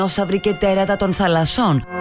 δεινόσαυροι και τέρατα των θαλασσών.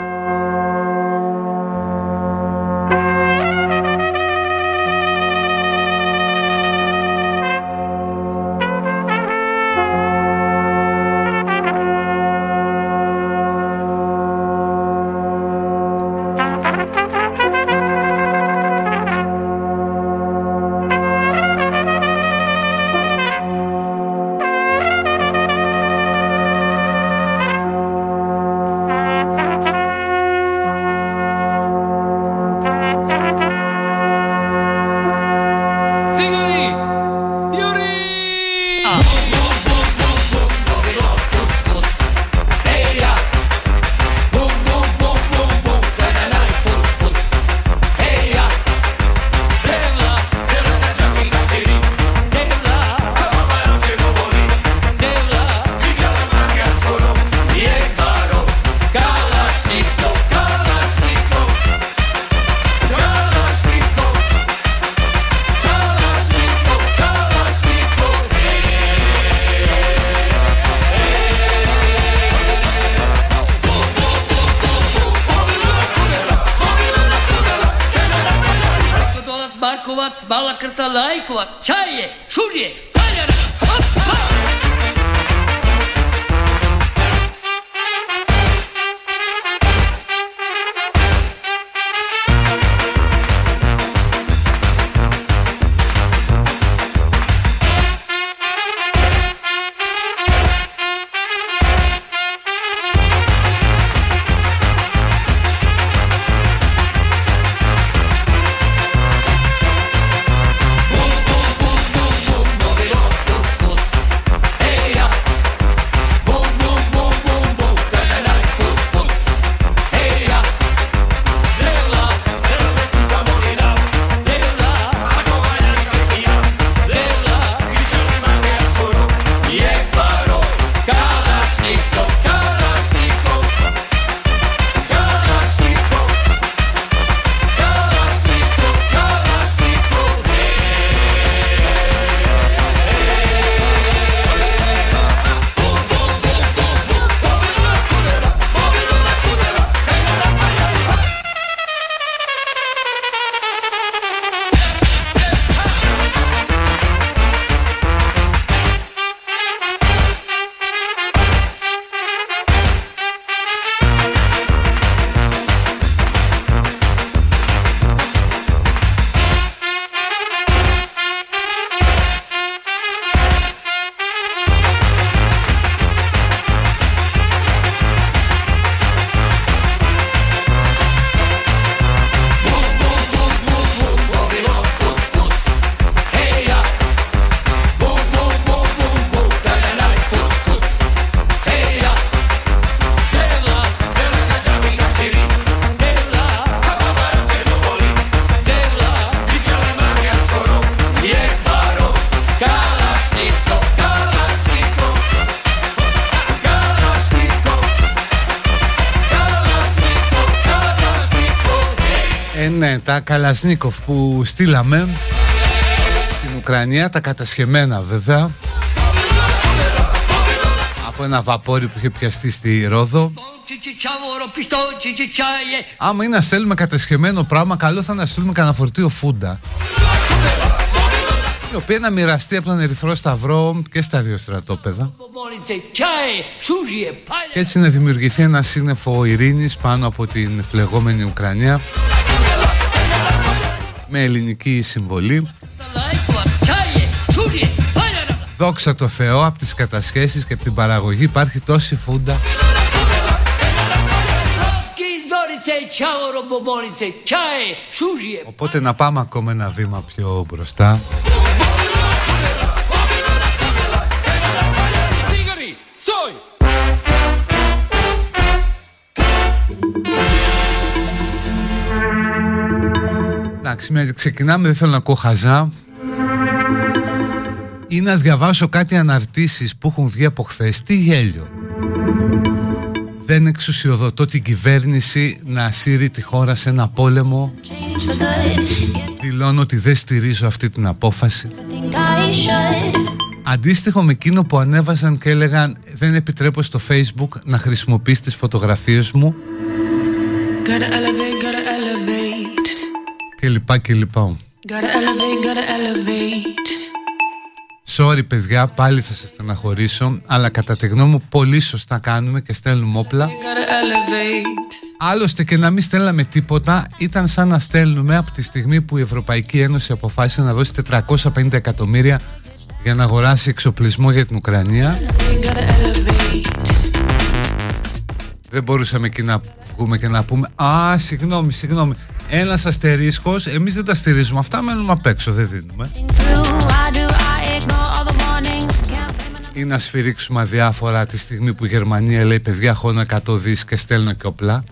Τα Καλασνίκοφ που στείλαμε στην Ουκρανία, τα κατασχεμένα βέβαια. Από ένα βαπόρι που είχε πιαστεί στη Ρόδο. Άμα είναι να στέλνουμε κατασχεμένο πράγμα καλό θα να στείλουμε κανένα φορτίο φούντα. Η οποία να μοιραστεί από τον Ερυθρό Σταυρό και στα δύο στρατόπεδα. Και έτσι να δημιουργηθεί ένα σύννεφο ειρήνης πάνω από την φλεγόμενη Ουκρανία με ελληνική συμβολή. Δόξα τω Θεώ από τις κατασχέσεις και από την παραγωγή υπάρχει τόση φούντα. Οπότε να πάμε ακόμα ένα βήμα πιο μπροστά Εντάξει, ξεκινάμε, δεν θέλω να ακούω χαζά. Ή να διαβάσω κάτι αναρτήσεις που έχουν βγει από χθες. Τι γέλιο. Δεν εξουσιοδοτώ την κυβέρνηση να ασύρει τη χώρα σε ένα πόλεμο. Δηλώνω ότι δεν στηρίζω αυτή την απόφαση. Αντίστοιχο με εκείνο που ανέβαζαν και έλεγαν δεν επιτρέπω στο facebook να χρησιμοποιείς τις φωτογραφίες μου και λοιπά και λοιπά. Sorry παιδιά, πάλι θα σας στεναχωρήσω, αλλά κατά τη γνώμη μου πολύ σωστά κάνουμε και στέλνουμε όπλα. Άλλωστε και να μην στέλναμε τίποτα ήταν σαν να στέλνουμε από τη στιγμή που η Ευρωπαϊκή Ένωση αποφάσισε να δώσει 450 εκατομμύρια για να αγοράσει εξοπλισμό για την Ουκρανία. Δεν μπορούσαμε εκεί να βγούμε και να πούμε «Α, συγγνώμη, συγγνώμη, ένας αστερίσκος, εμείς δεν τα στηρίζουμε αυτά, μένουμε απ' έξω, δεν δίνουμε». Ή να σφυρίξουμε αδιάφορα τη στιγμή που η Γερμανία λέει «Παιδιά, έχω 100 δις και στέλνω και όπλα».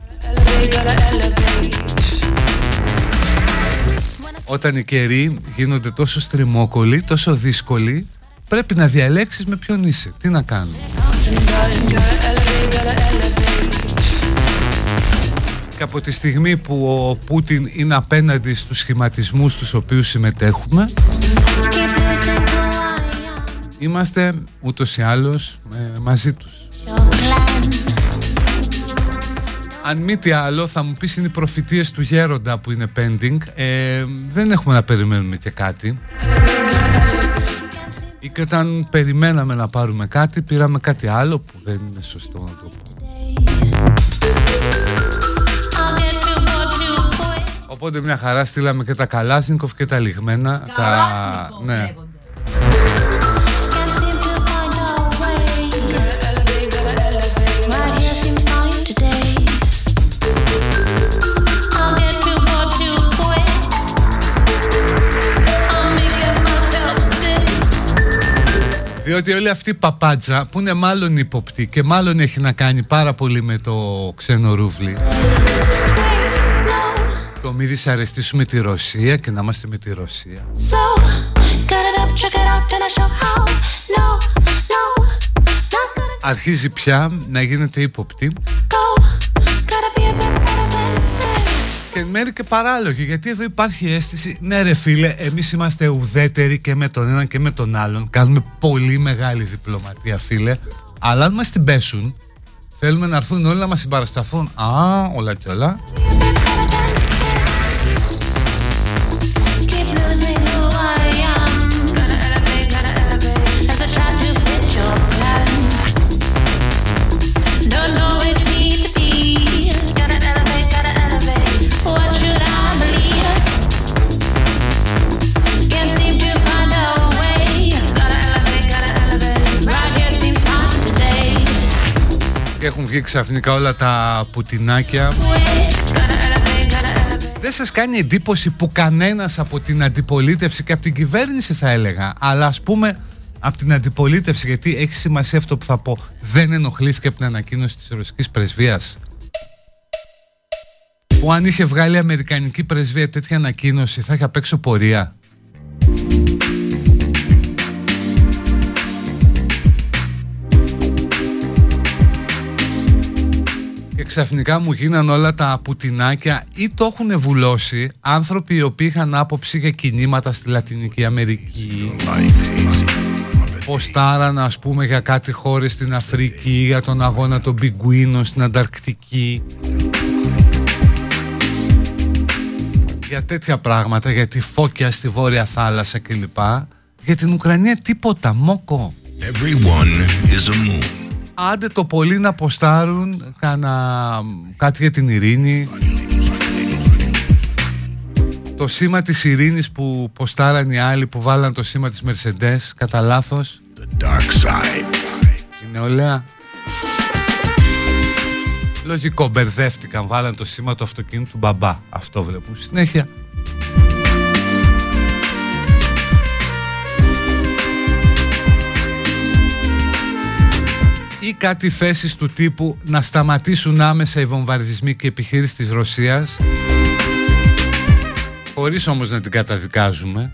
Όταν οι καιροί γίνονται τόσο στριμόκολοι, τόσο δύσκολοι, πρέπει να διαλέξεις με ποιον είσαι. Τι να κάνουμε. Από τη στιγμή που ο Πούτιν είναι απέναντι στους σχηματισμούς στους οποίους συμμετέχουμε είμαστε ούτως ή άλλως ε, μαζί τους. Αν μη τι άλλο θα μου πεις είναι οι προφητείες του γέροντα που είναι pending. Ε, Δεν έχουμε να περιμένουμε και κάτι. Ή και όταν περιμέναμε να πάρουμε κάτι πήραμε κάτι άλλο που δεν είναι σωστό να το πούμε Οπότε μια χαρά στείλαμε και τα Καλάσνικοφ και τα λιγμένα τα... Ναι. Διότι όλη αυτή η παπάντζα που είναι μάλλον ύποπτη και μάλλον έχει να κάνει πάρα πολύ με το ξένο ρούβλι το μη δυσαρεστήσουμε τη Ρωσία και να είμαστε με τη Ρωσία. Αρχίζει πια να γίνεται ύποπτη. και μέρη και παράλογη γιατί εδώ υπάρχει αίσθηση ναι ρε φίλε εμείς είμαστε ουδέτεροι και με τον έναν και με τον άλλον. Κάνουμε πολύ μεγάλη διπλωματία φίλε. Αλλά αν μας την πέσουν θέλουμε να έρθουν όλοι να μας συμπαρασταθούν. Α όλα και όλα έχουν βγει ξαφνικά όλα τα πουτινάκια. Δεν σας κάνει εντύπωση που κανένας από την αντιπολίτευση και από την κυβέρνηση θα έλεγα αλλά ας πούμε από την αντιπολίτευση γιατί έχει σημασία αυτό που θα πω δεν ενοχλήθηκε από την ανακοίνωση της ρωσικής πρεσβείας; Που αν είχε βγάλει η Αμερικανική πρεσβεία τέτοια ανακοίνωση θα είχε απ' έξω πορεία ξαφνικά μου γίναν όλα τα πουτινάκια ή το έχουν βουλώσει άνθρωποι οι οποίοι είχαν άποψη για κινήματα στη Λατινική Αμερική. Ποστάραν ας πούμε για κάτι χώρες στην Αφρική για τον αγώνα των πιγκουίνων στην Ανταρκτική. Για τέτοια πράγματα για τη φώκια στη Βόρεια Θάλασσα κλπ. Για την Ουκρανία τίποτα, μόκο. Is a Άντε το πολύ να ποστάρουν κάνα, κάτι για την ειρήνη. Το σήμα της ειρήνης που ποστάραν οι άλλοι που βάλαν το σήμα της Mercedes κατά λάθος. Η νεολαία. Λογικό μπερδεύτηκαν Βάλαν το σήμα του αυτοκίνητου του μπαμπά. Αυτό βλέπουν. Συνέχεια ή κάτι θέσεις του τύπου να σταματήσουν άμεσα οι βομβαρδισμοί και επιχείρηση της Ρωσίας; Χωρίς όμως να την καταδικάζουμε.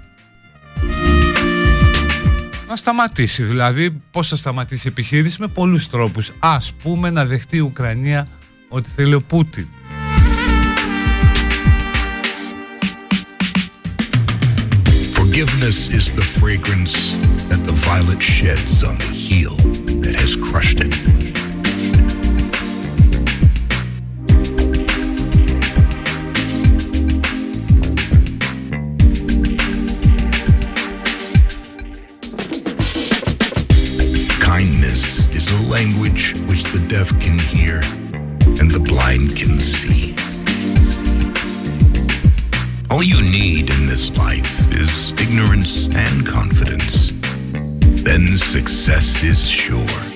Να σταματήσει δηλαδή πως θα σταματήσει η επιχείρηση; Με πολλούς τρόπους. Ας πούμε να δεχτεί η Ουκρανία ότι θέλει ο Πούτιν Forgiveness is the fragrance that the violet sheds on the heel that has crushed it. Kindness is a language which the deaf can hear and the blind can see. All you need in this life is ignorance and confidence. Then success is sure.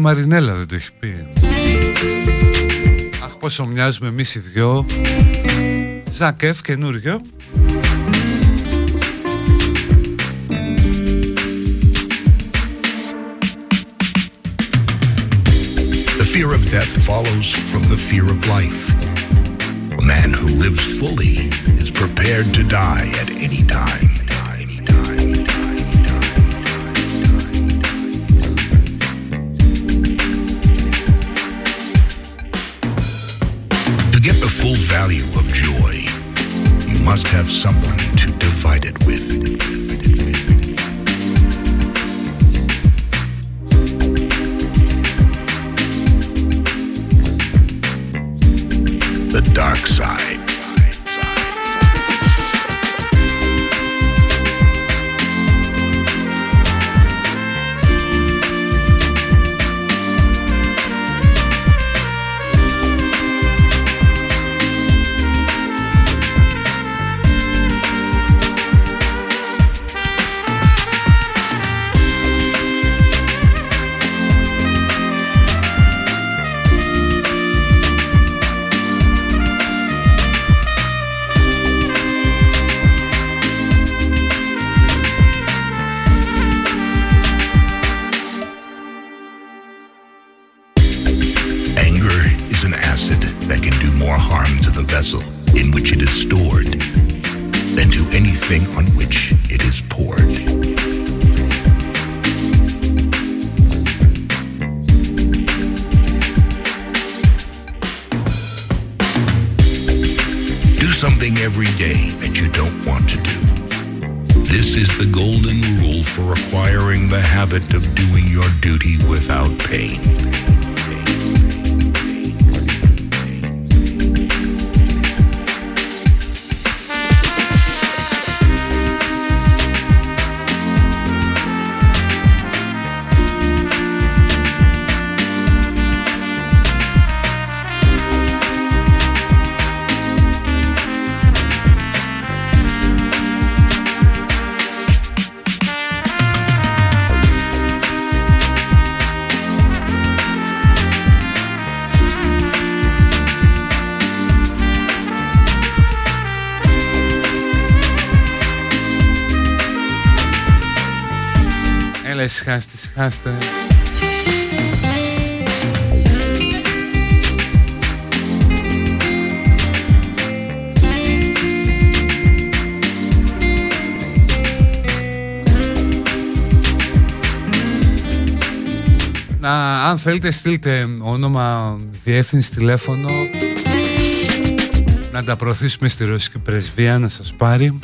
Μαρινέλα δεν το έχει πει. Αχ πόσο μοιάζουμε εμείς οι δυο. Ζακεφ καινούριο. The fear of death follows from the fear of life. A man who lives fully is prepared to die at any time. Must have someone to divide it with. The dark side. Ησυχάστε, ησυχάστε. Να, αν θέλετε στείλτε όνομα, διεύθυνση, τηλέφωνο να τα προωθήσουμε στη Ρωσική Πρεσβεία να σας πάρει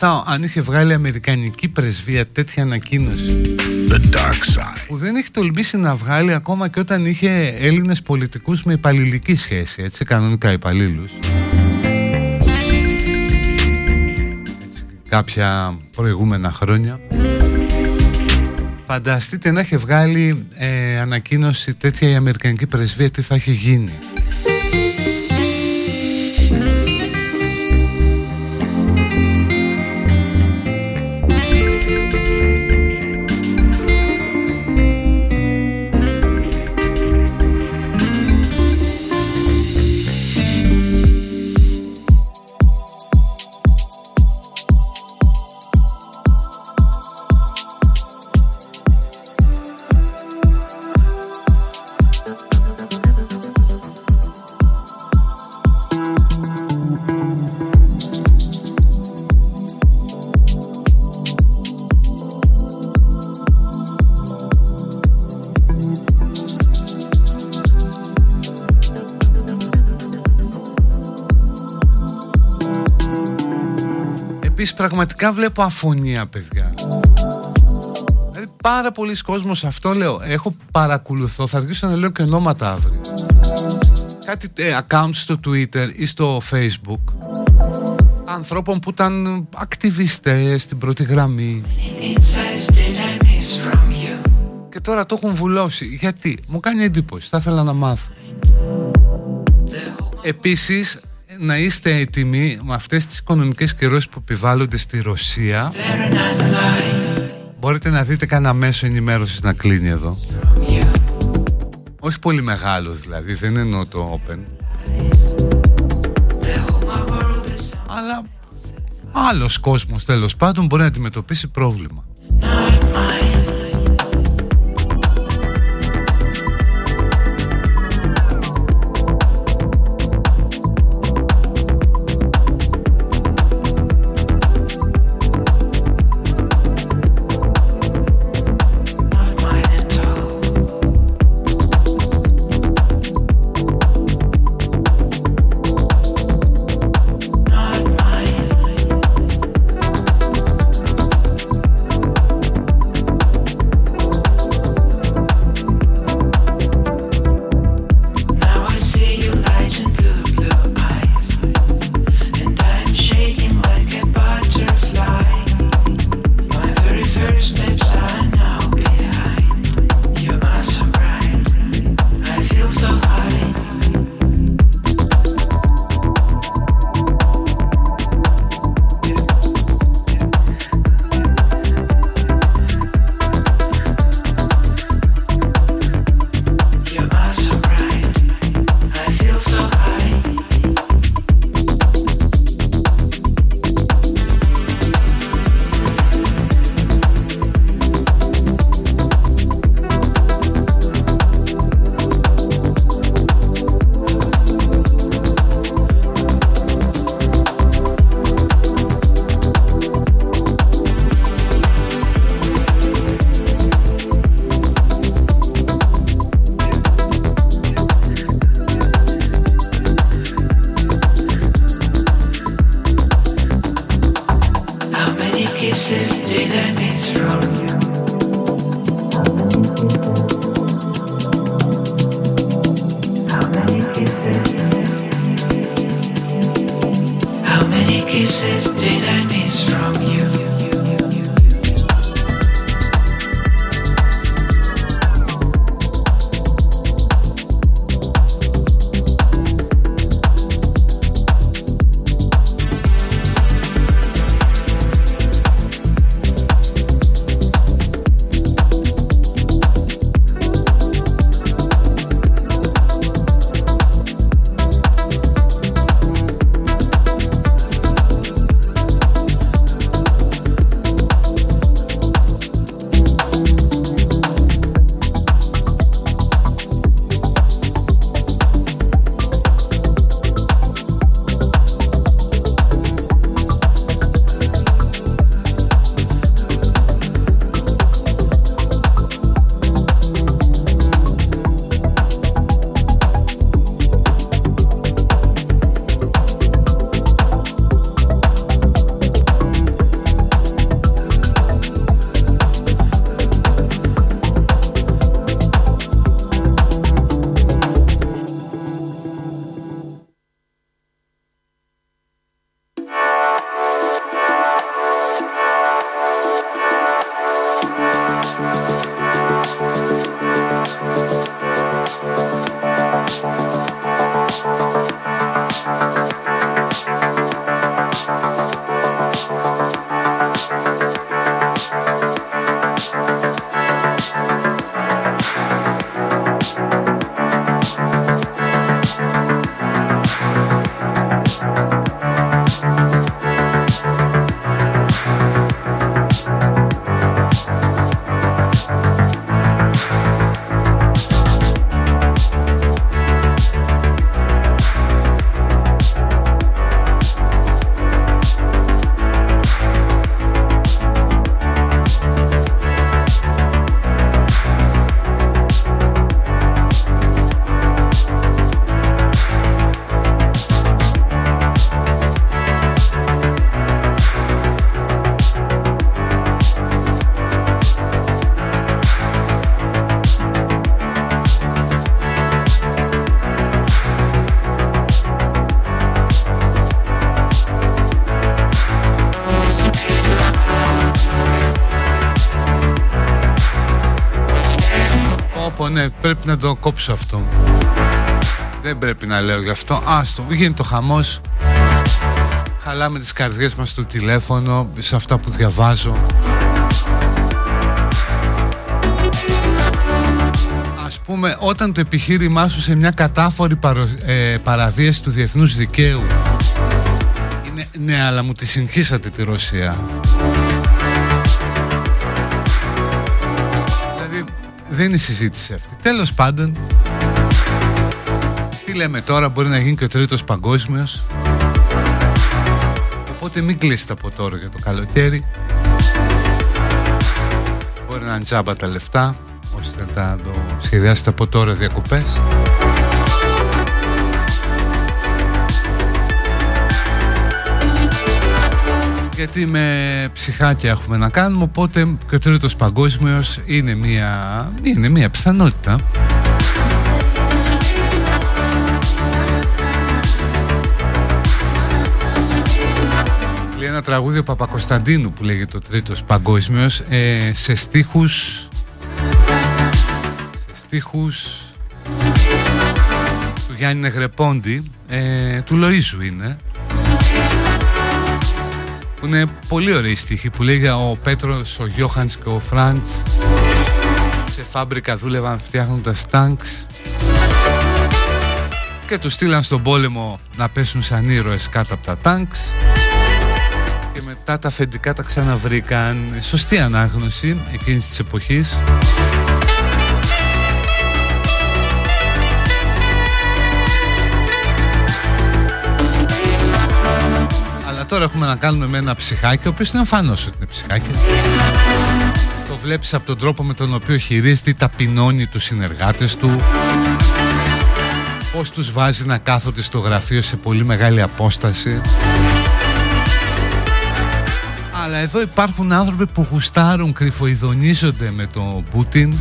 ρωτάω αν είχε βγάλει η Αμερικανική πρεσβεία τέτοια ανακοίνωση The dark side. που δεν έχει τολμήσει να βγάλει ακόμα και όταν είχε Έλληνες πολιτικούς με υπαλληλική σχέση, έτσι, κανονικά υπαλλήλους. κάποια προηγούμενα χρόνια. Φανταστείτε να έχει βγάλει ε, ανακοίνωση τέτοια η Αμερικανική πρεσβεία τι θα έχει γίνει. Πραγματικά βλέπω αφωνία παιδιά. Δηλαδή πάρα πολλοί κόσμος αυτό λέω Έχω παρακολουθώ Θα αρχίσω να λέω και ονόματα αύριο Κάτι ε, account στο Twitter ή στο Facebook Ανθρώπων που ήταν ακτιβιστές στην πρώτη γραμμή. Και τώρα το έχουν βουλώσει. Γιατί; Μου κάνει εντύπωση Θα ήθελα να μάθω. Επίσης να είστε έτοιμοι με αυτές τις οικονομικές καιρώσεις που επιβάλλονται στη Ρωσία. Μπορείτε να δείτε κανένα μέσο ενημέρωσης να κλείνει εδώ. Όχι πολύ μεγάλο δηλαδή, δεν εννοώ το open. Αλλά άλλος κόσμος τέλος πάντων μπορεί να αντιμετωπίσει πρόβλημα Όπο ναι, πρέπει να το κόψω αυτό. Δεν πρέπει να λέω γι' αυτό. Άστο, γίνεται το χαμός. Χαλάμε τις καρδιές μας στο τηλέφωνο, σε αυτά που διαβάζω. Ας πούμε, όταν το επιχείρημά σου σε μια κατάφορη ε, παραβίαση του διεθνούς δικαίου είναι ναι, αλλά μου τη συγχύσατε τη Ρωσία. Δεν είναι συζήτηση αυτή. Τέλος πάντων, τι λέμε τώρα, μπορεί να γίνει και ο τρίτος παγκόσμιος. Οπότε μην κλείσετε από τώρα για το καλοκαίρι. Μπορεί να είναι τζάμπα τα λεφτά, ώστε να το σχεδιάσετε από τώρα διακοπές. Γιατί με ψυχάκια έχουμε να κάνουμε οπότε και ο τρίτος παγκόσμιος είναι μια, είναι μια πιθανότητα. Ένα τραγούδι ο Παπακοσταντίνου που λέγεται ο τρίτος παγκόσμιος ε, σε στίχους σε στίχους του Γιάννη Νεγρεπόντι ε, του Λοΐζου είναι που είναι πολύ ωραίοι στίχοι που λέγεται ο Πέτρος, ο Γιώχανς και ο Φραντς. Σε φάμπρικα δούλευαν φτιάχνοντας τάγκς και τους στείλαν στον πόλεμο να πέσουν σαν ήρωες κάτω από τα τάγκς. Μετά τα αφεντικά τα ξαναβρήκαν. Σωστή ανάγνωση εκείνης της εποχής τώρα έχουμε να κάνουμε με ένα ψυχάκι Ο οποίος είναι εμφανώς ότι είναι ψυχάκι Το βλέπεις από τον τρόπο με τον οποίο χειρίζεται Ταπεινώνει τους συνεργάτες του Πώς τους βάζει να κάθονται στο γραφείο σε πολύ μεγάλη απόσταση αλλά εδώ υπάρχουν άνθρωποι που γουστάρουν, κρυφοειδονίζονται με τον Πούτιν.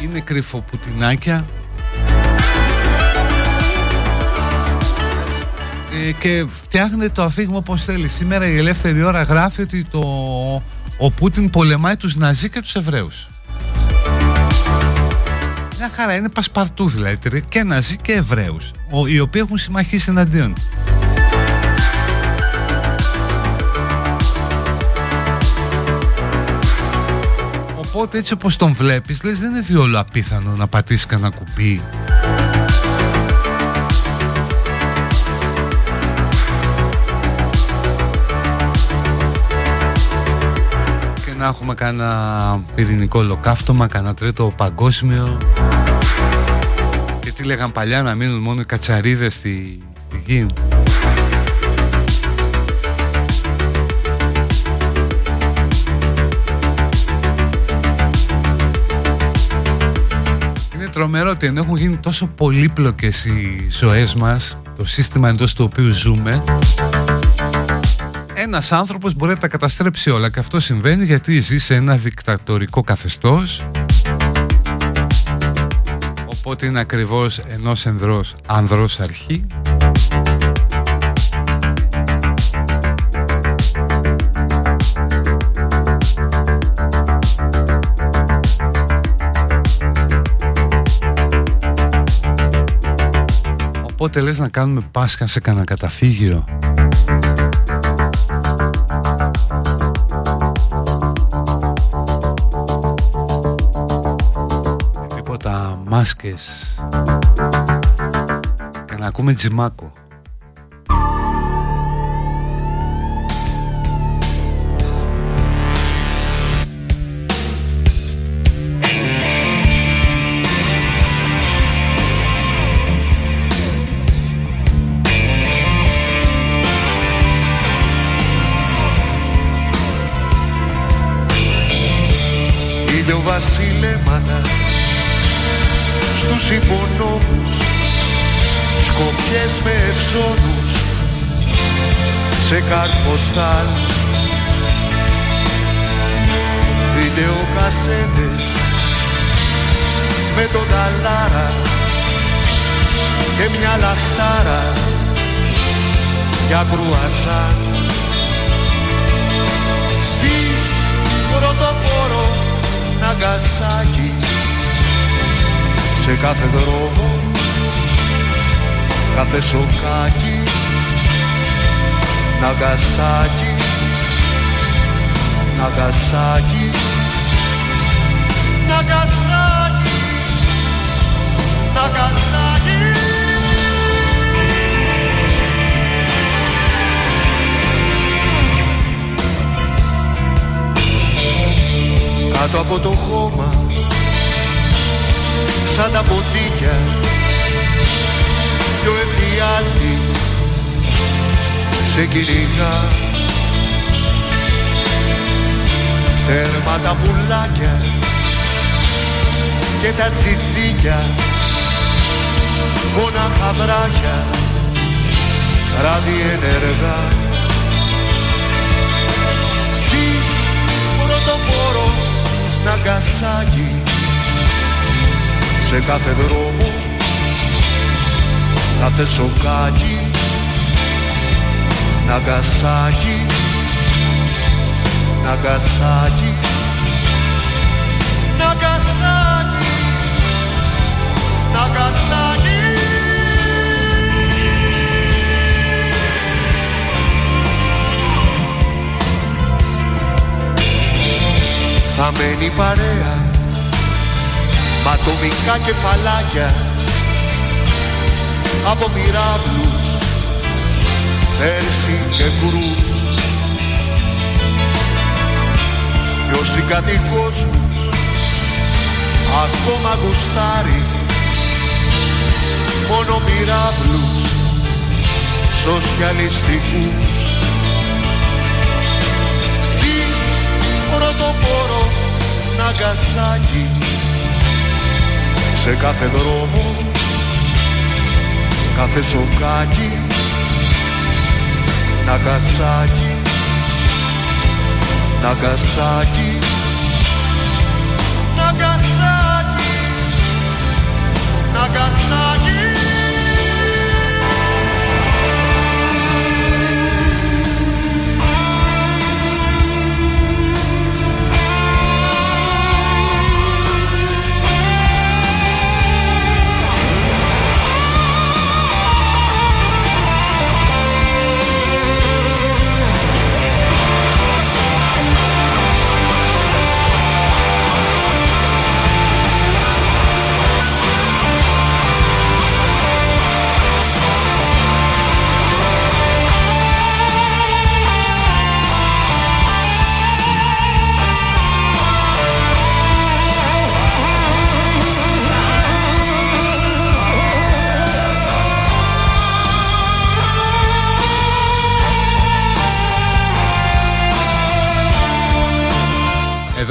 Είναι κρυφοπουτινάκια. Και φτιάχνεται το αφήγημα όπως θέλει. Σήμερα η Ελεύθερη Ώρα γράφει ότι το, ο Πούτιν πολεμάει τους Ναζί και τους Εβραίους. Μια χαρά, είναι πασπαρτού δηλαδή, και Ναζί και Εβραίους, οι οποίοι έχουν συμμαχίσει εναντίον Οπότε έτσι όπως τον βλέπεις λες δεν είναι διόλου απίθανο να πατήσει κανένα κουμπί να έχουμε κανένα πυρηνικό ολοκαύτωμα, κανένα τρίτο παγκόσμιο. Και τι λέγαν παλιά να μείνουν μόνο οι κατσαρίδες στη, στη γη. Τρομερό ότι ενώ έχουν γίνει τόσο πολύπλοκες οι ζωές μας το σύστημα εντός του οποίου ζούμε ένας άνθρωπος μπορεί να τα καταστρέψει όλα και αυτό συμβαίνει γιατί ζει σε ένα δικτατορικό καθεστώς. Οπότε είναι ακριβώς ενός ενδρός ανδρός αρχή. Οπότε λες να κάνουμε Πάσχα σε κανένα καταφύγιο μάσκες Και να ακούμε τζιμάκο σε κάθε δρόμο. Κάθε σοκάκι Ναγκασάκι Ναγκασάκι Ναγκασάκι Ναγκασάκι Κάτω από το χώμα σαν τα ποτίκια κι ο εφιάλτης σε κυνηγά τέρμα τα πουλάκια και τα τσιτσίκια. Μόναχα βράχια ράδι ενεργά. Σεις πρωτοπόρο ναγκασάκι σε κάθε δρόμο. Κάθε σοκάκι Ναγκασάκι Ναγκασάκι Ναγκασάκι Ναγκασάκι Θα μένει παρέα Μ' ατομικά κεφαλάκια από πυράβλους Πέρσι και κρούς Κι ο συγκατοικός μου ακόμα γουστάρει μόνο πυράβλους σοσιαλιστικούς. Σεις πρωτοπόρο Ναγκασάκι σε κάθε δρόμο. Κάθε σοκάκι Ναγκασάκι Ναγκασάκι Ναγκασάκι Ναγκασάκι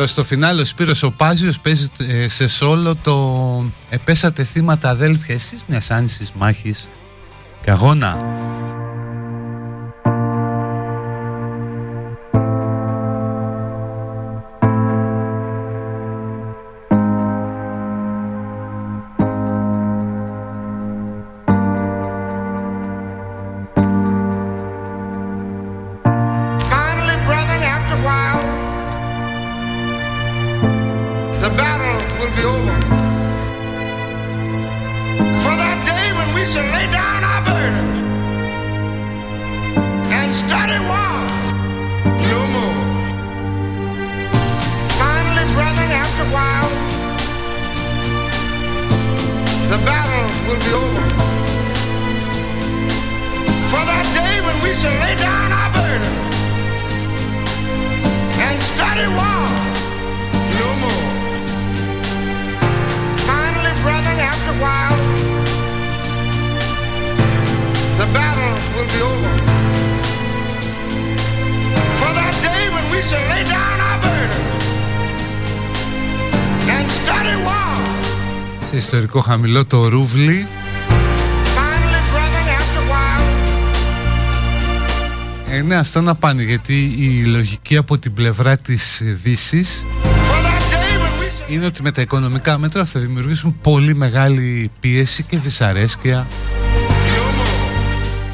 Εδώ στο φινάλο ο Σπύρος ο Πάζιος παίζει ε, σε σόλο το «Επέσατε θύματα αδέλφια εσείς μιας άνησης μάχης και ιστορικό χαμηλό το Ρούβλι. Ε, ναι, αυτά να πάνε γιατί η λογική από την πλευρά της δύσης είναι ότι με τα οικονομικά μέτρα θα δημιουργήσουν πολύ μεγάλη πίεση και δυσαρέσκεια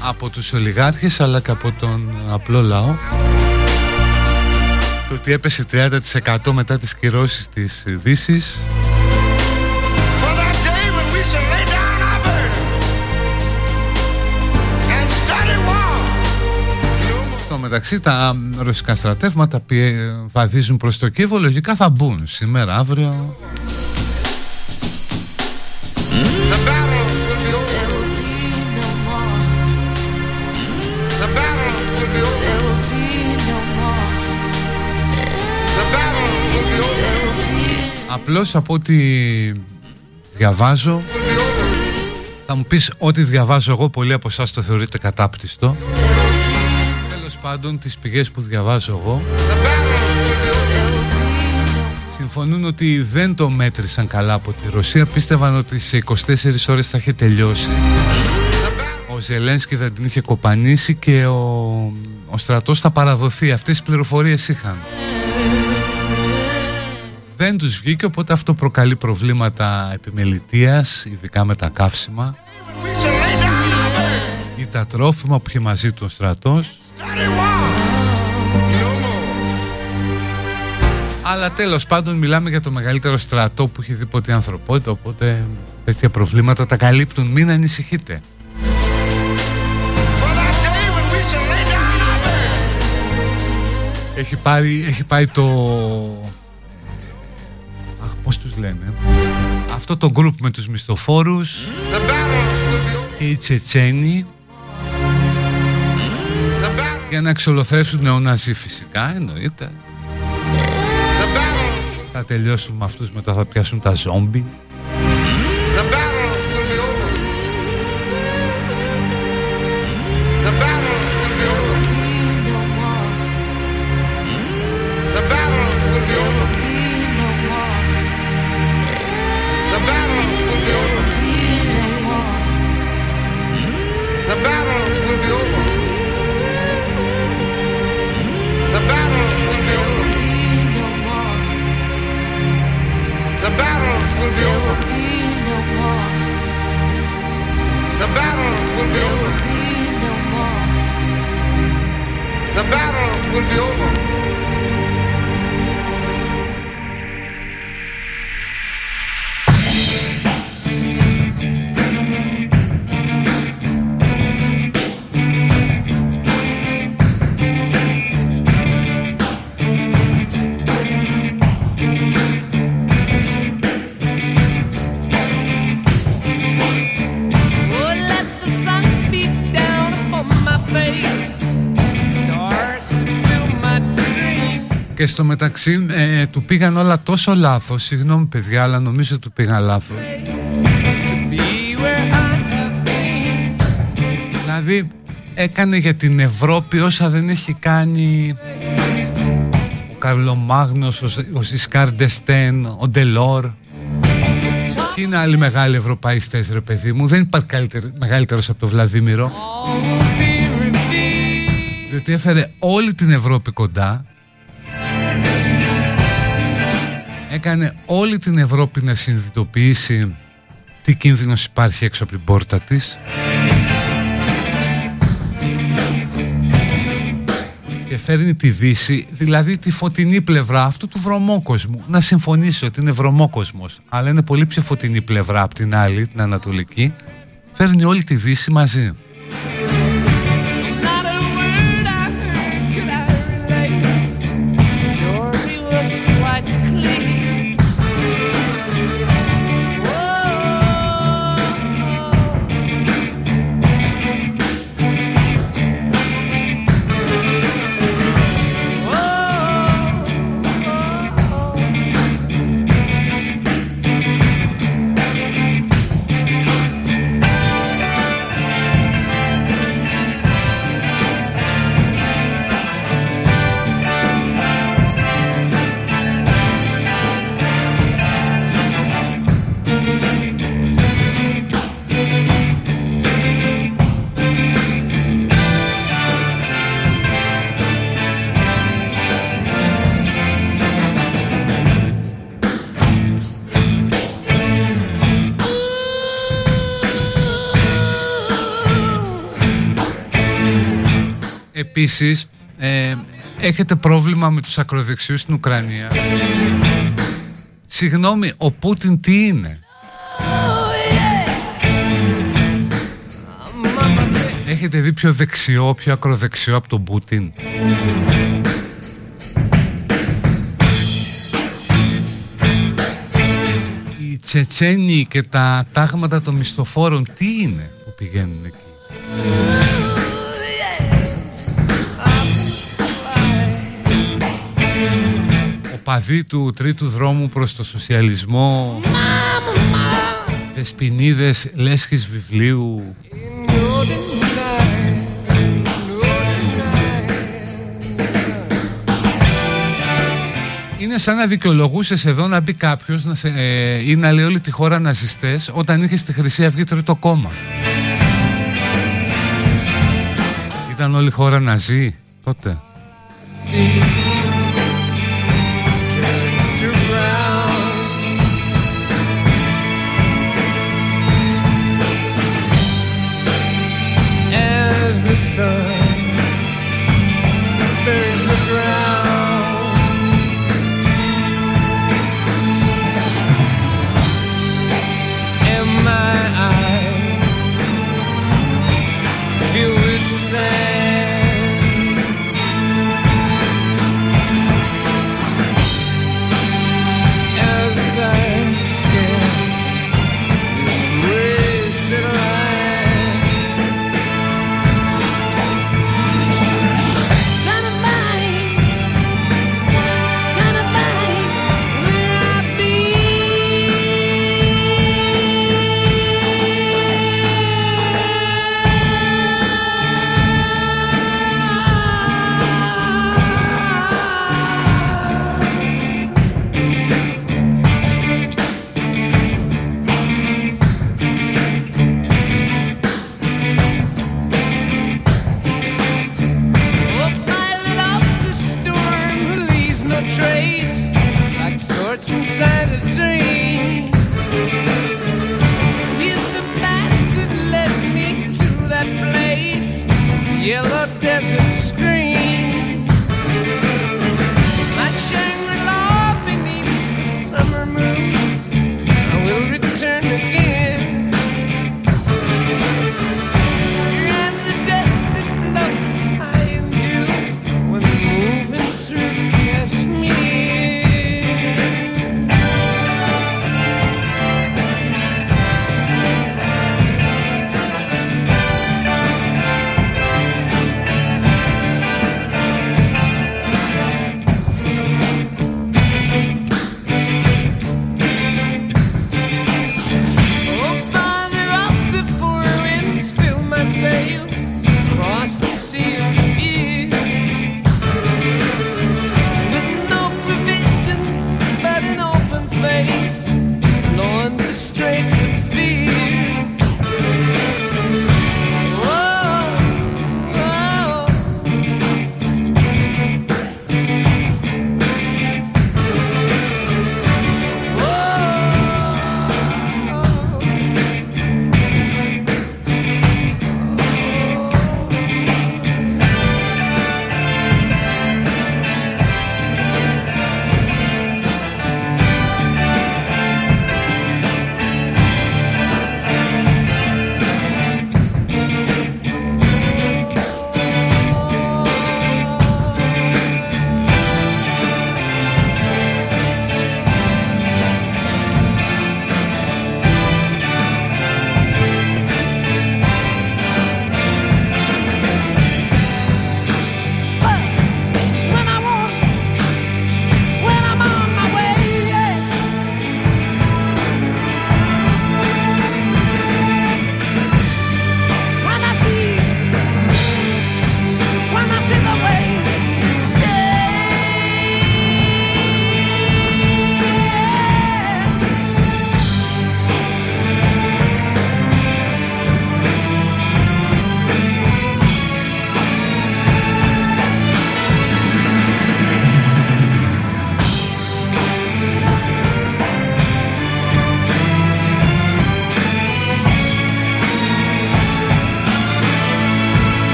από τους ολιγάρχες αλλά και από τον απλό λαό. Το ότι έπεσε 30% μετά τις κυρώσεις της Δύσης μεταξύ τα ρωσικά στρατεύματα πιε- βαδίζουν προς το Κίεβο Λογικά θα μπουν σήμερα, αύριο The battle will be over. The battle will be over. The battle will be over. Απλώς από ό,τι διαβάζω Will be over. Θα μου πεις ό,τι διαβάζω εγώ Πολλοί από εσάς το θεωρείτε κατάπτυστο Τέλος πάντων τις πηγές που διαβάζω εγώ The battle will be over. Συμφωνούν ότι δεν το μέτρησαν καλά από τη Ρωσία Πίστευαν ότι σε 24 ώρες θα είχε τελειώσει The battle Ο Ζελένσκι θα την είχε κοπανίσει Και ο, ο στρατός θα παραδοθεί Αυτές τις πληροφορίες είχαν δεν τους βγήκε οπότε αυτό προκαλεί προβλήματα επιμελητίας, ειδικά με τα καύσιμα we shall lay down our burden. ή τα τρόφιμα που είχε μαζί του ο στρατός Study war. No more. Αλλά τέλος πάντων μιλάμε για το μεγαλύτερο στρατό που έχει δει ποτέ η ανθρωπότητα οπότε τέτοια προβλήματα τα καλύπτουν, μην ανησυχείτε. For that day when we shall lay down our burden. Έχει, πάρει, έχει πάει το... Αχ, πώς τους λένε. Αυτό το γκρουπ με τους μισθοφόρους The battle will be over. και οι Τσετσένοι The battle, για να εξολοθρεύσουν νεοναζί φυσικά, εννοείται. the battle, Θα τελειώσουν με αυτούς, μετά θα πιάσουν τα ζόμπι. Και στο μεταξύ ε, του πήγαν όλα τόσο λάθος. Συγγνώμη παιδιά, αλλά νομίζω του πήγαν λάθος. Be where I have been. Δηλαδή έκανε για την Ευρώπη όσα δεν έχει κάνει ο Καρλομάγνος, ο, Ζ- ο Ζισκάρ Ντεστέν, ο Ντελόρ. Ποιοι είναι άλλοι μεγάλοι ευρωπαϊστές ρε παιδί μου, δεν υπάρχει καλύτερο, μεγαλύτερος από τον Βλαδίμηρο. All be revealed. Διότι έφερε όλη την Ευρώπη κοντά Έκανε όλη την Ευρώπη να συνειδητοποιήσει τι κίνδυνος υπάρχει έξω από την πόρτα της. Και φέρνει τη Δύση, δηλαδή τη φωτεινή πλευρά αυτού του βρωμόκοσμου. Να συμφωνήσει ότι είναι βρωμόκοσμος Αλλά είναι πολύ πιο φωτεινή πλευρά από την άλλη, την ανατολική. Φέρνει όλη τη Δύση μαζί Επίσης, ε, έχετε πρόβλημα με τους ακροδεξιούς στην Ουκρανία. Συγγνώμη, ο Πούτιν τι είναι; Έχετε δει πιο δεξιό, πιο ακροδεξιό από τον Πούτιν; Οι Τσετσένοι και τα τάγματα των μισθοφόρων τι είναι που πηγαίνουν εκεί; Παδί του τρίτου δρόμου προς το σοσιαλισμό Δεσποινίδες λέσχης βιβλίου Είναι σαν να δικαιολογούσες εδώ να μπει κάποιος να σε, ε, ή να λέει όλη τη χώρα ναζιστές όταν είχες στη Χρυσή Αυγή τρίτο κόμμα. Ήταν όλη η χώρα ναζί τότε.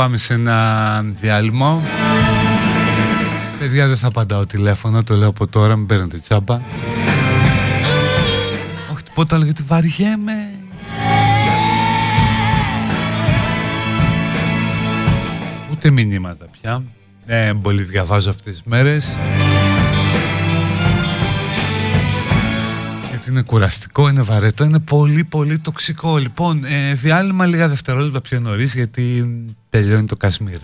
Πάμε σε ένα διάλειμμα. Παιδιά δεν θα απαντάω τηλέφωνο, το λέω από τώρα, μην παίρνετε τσάμπα. Όχι τίποτα άλλο γιατί βαριέμαι. Ούτε μηνύματα πια. Δεν πολύ διαβάζω αυτές τις μέρες. Γιατί είναι κουραστικό, είναι βαρετό, είναι πολύ πολύ τοξικό. Λοιπόν, ε, διάλειμμα λίγα δευτερόλεπτα πιο νωρίς γιατί τελειώνει το Κασμίρ.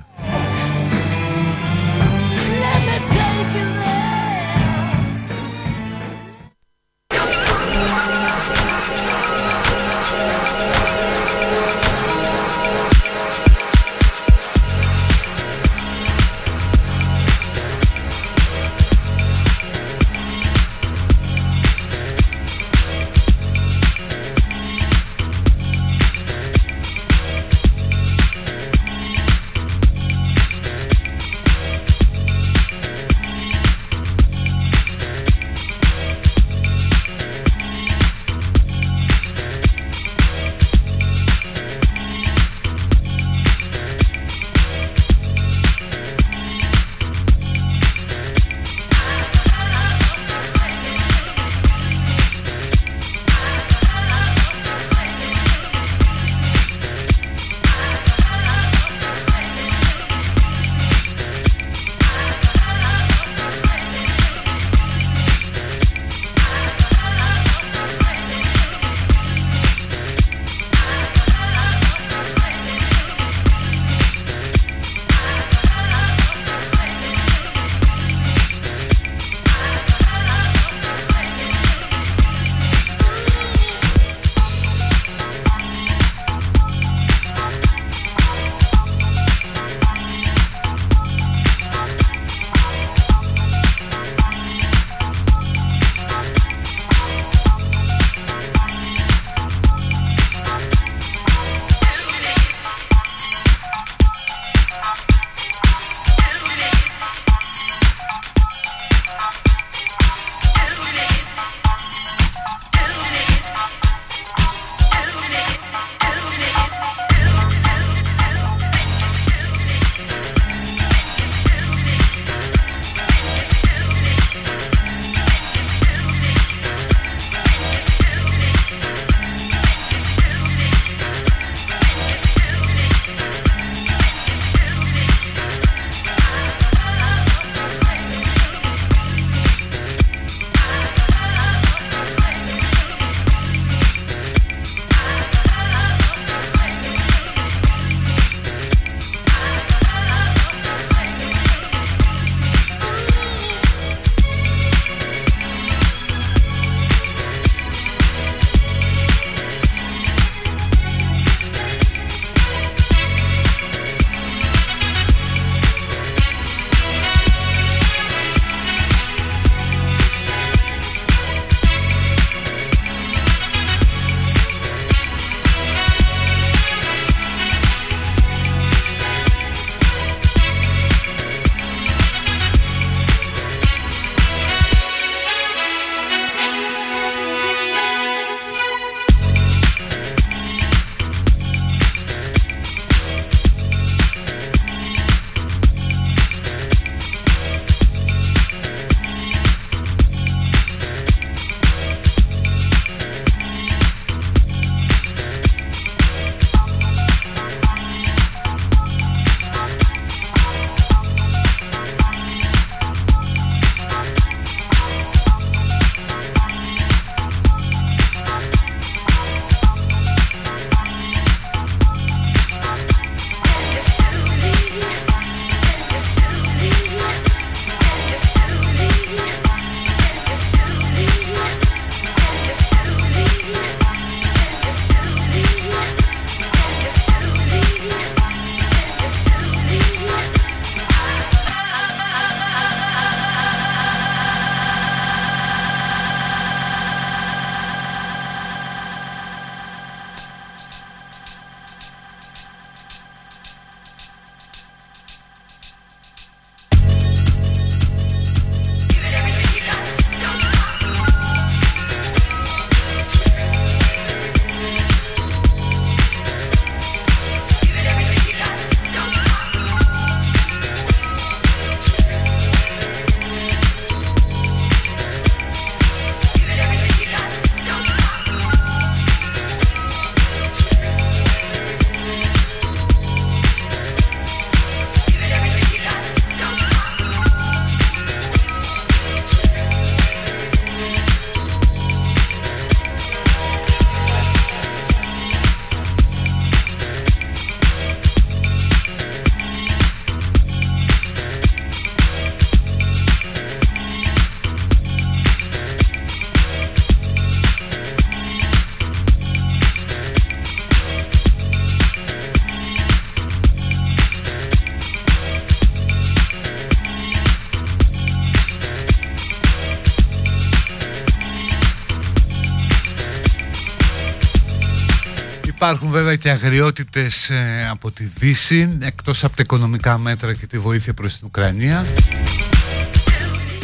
Υπάρχουν βέβαια και αγριότητες ε, από τη Δύση εκτός από τα οικονομικά μέτρα και τη βοήθεια προς την Ουκρανία.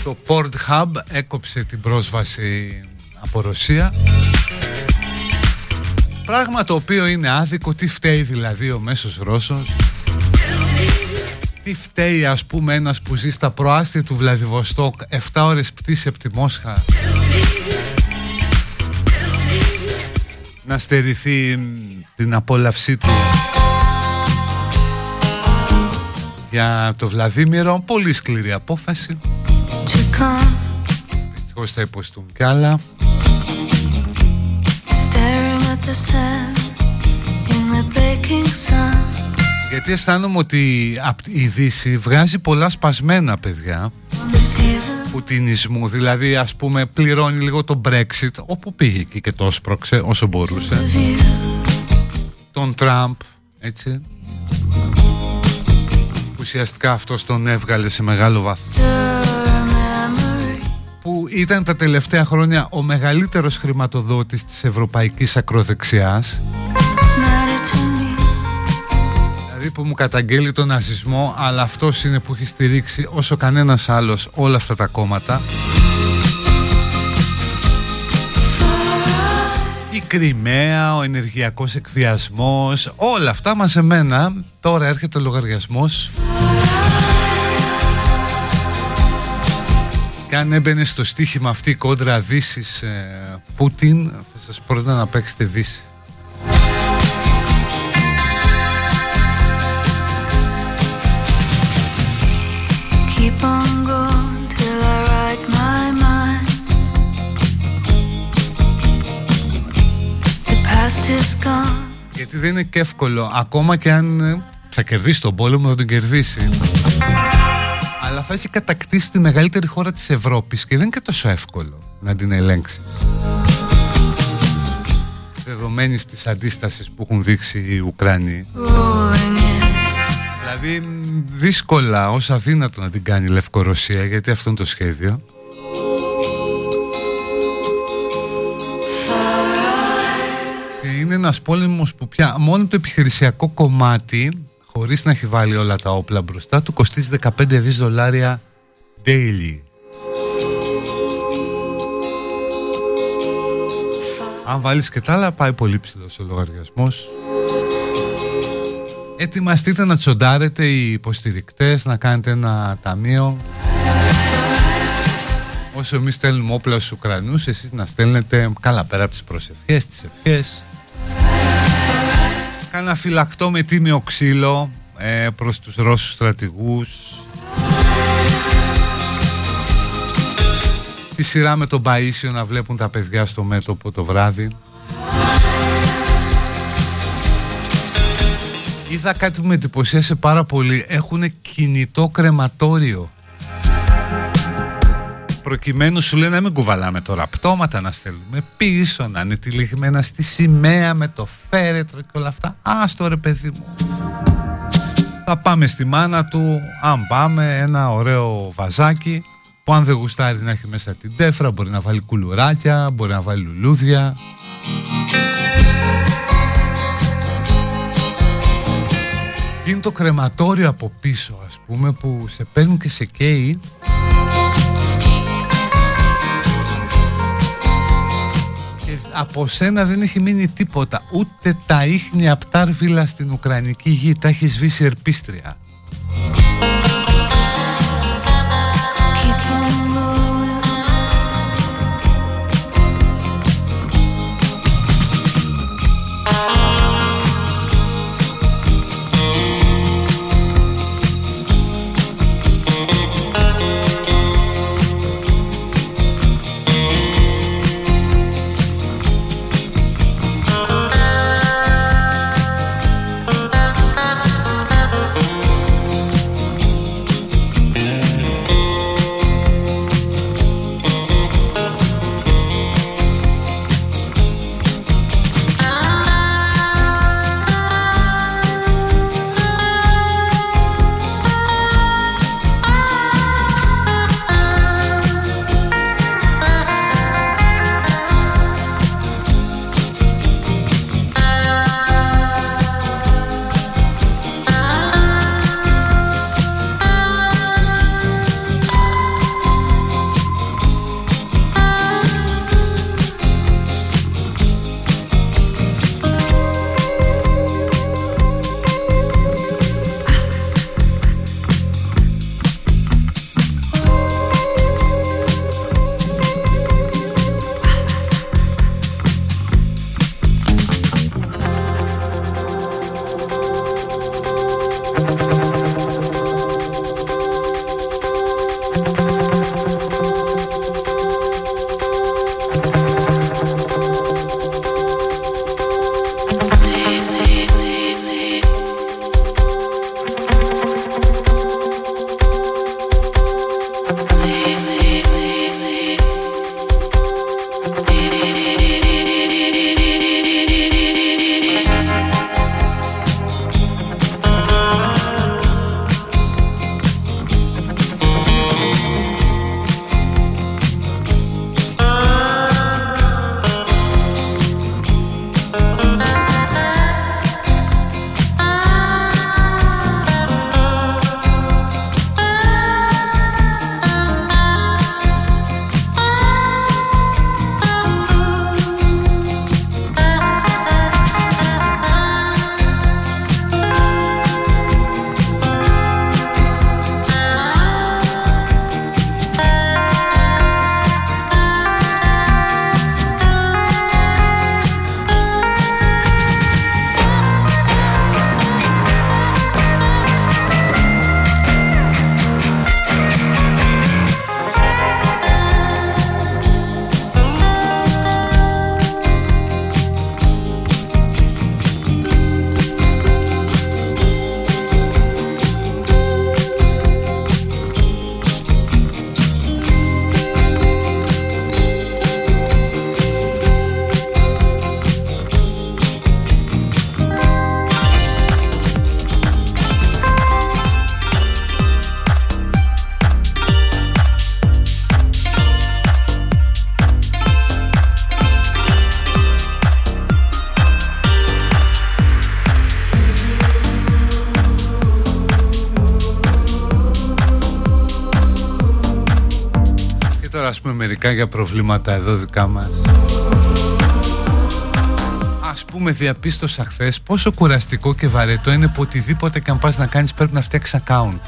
Το Pornhub έκοψε την πρόσβαση από Ρωσία. Πράγμα το οποίο είναι άδικο, τι φταίει δηλαδή ο μέσος Ρώσος; Τι φταίει ας πούμε ένας που ζει στα προάστια του Βλαδιβοστόκ 7 ώρες πτήση από τη Μόσχα; Να στερηθεί την απόλαυσή του για το Βλαδίμηρο. Πολύ σκληρή απόφαση. Δυστυχώς θα υποστούν κι άλλα. Γιατί αισθάνομαι ότι η Δύση βγάζει πολλά σπασμένα παιδιά πουτινισμού. Δηλαδή ας πούμε πληρώνει λίγο το Brexit όπου πήγε και το έσπρωξε όσο μπορούσε τον Τραμπ έτσι. Ουσιαστικά αυτός τον έβγαλε σε μεγάλο βαθμό. Που ήταν τα τελευταία χρόνια ο μεγαλύτερος χρηματοδότης της ευρωπαϊκής ακροδεξιάς. Δηλαδή που μου καταγγέλει τον ναζισμό αλλά αυτός είναι που έχει στηρίξει όσο κανένας άλλος όλα αυτά τα κόμματα Κρυμαία, ο ενεργειακός εκβιασμός όλα αυτά μαζεμένα τώρα έρχεται ο λογαριασμός. Και αν έμπαινε στο στοίχημα αυτή κόντρα Δύσης ε, Πούτιν θα σας πρότεινα να παίξετε Δύση. Keep on Γιατί δεν είναι και εύκολο, ακόμα και αν ε, θα κερδίσει τον πόλεμο, θα τον κερδίσει. Αλλά θα έχει κατακτήσει τη μεγαλύτερη χώρα της Ευρώπης και δεν είναι και τόσο εύκολο να την ελέγξεις. Δεδομένης της αντίστασης που έχουν δείξει οι Ουκρανοί. Δηλαδή δύσκολα ως αδύνατο να την κάνει η Λευκορωσία γιατί αυτό είναι το σχέδιο. Είναι ένας πόλεμος που πια μόνο το επιχειρησιακό κομμάτι χωρίς να έχει βάλει όλα τα όπλα μπροστά του κοστίζει 15 δις δολάρια daily. Αν βάλεις και τα άλλα πάει πολύ ψηλός ο λογαριασμός. Ετοιμαστείτε να τσοντάρετε οι υποστηρικτές, να κάνετε ένα ταμείο. Όσο εμείς στέλνουμε όπλα στους Ουκρανούς, εσείς να στέλνετε καλά πέρα από τις προσευχές, τις ευχές. Κάνα φυλακτό με τίμιο ξύλο ε, προς τους Ρώσους στρατηγούς. Τη σειρά με τον Παΐσιο να βλέπουν τα παιδιά στο μέτωπο το βράδυ. Είδα κάτι που με εντυπωσίασε πάρα πολύ. Έχουν κινητό κρεματόριο. Προκειμένου σου λέει να μην κουβαλάμε τώρα πτώματα να στέλνουμε πίσω, να είναι τυλιγμένα στη σημαία με το φέρετρο και όλα αυτά. Άστο ρε παιδί μου. Θα πάμε στη μάνα του, αν πάμε, ένα ωραίο βαζάκι που αν δεν γουστάρει να έχει μέσα την τέφρα μπορεί να βάλει κουλουράκια, μπορεί να βάλει λουλούδια. Είναι το κρεματόριο από πίσω ας πούμε που σε παίρνουν και σε καίει από σένα δεν έχει μείνει τίποτα. Ούτε τα ίχνη απτάρβιλα στην Ουκρανική γη τα έχει σβήσει ερπίστρια ας πούμε μερικά για προβλήματα εδώ δικά μας. Ας πούμε διαπίστωσα χθες πόσο κουραστικό και βαρετό είναι που οτιδήποτε και αν πας να κάνεις πρέπει να φτιάξεις account.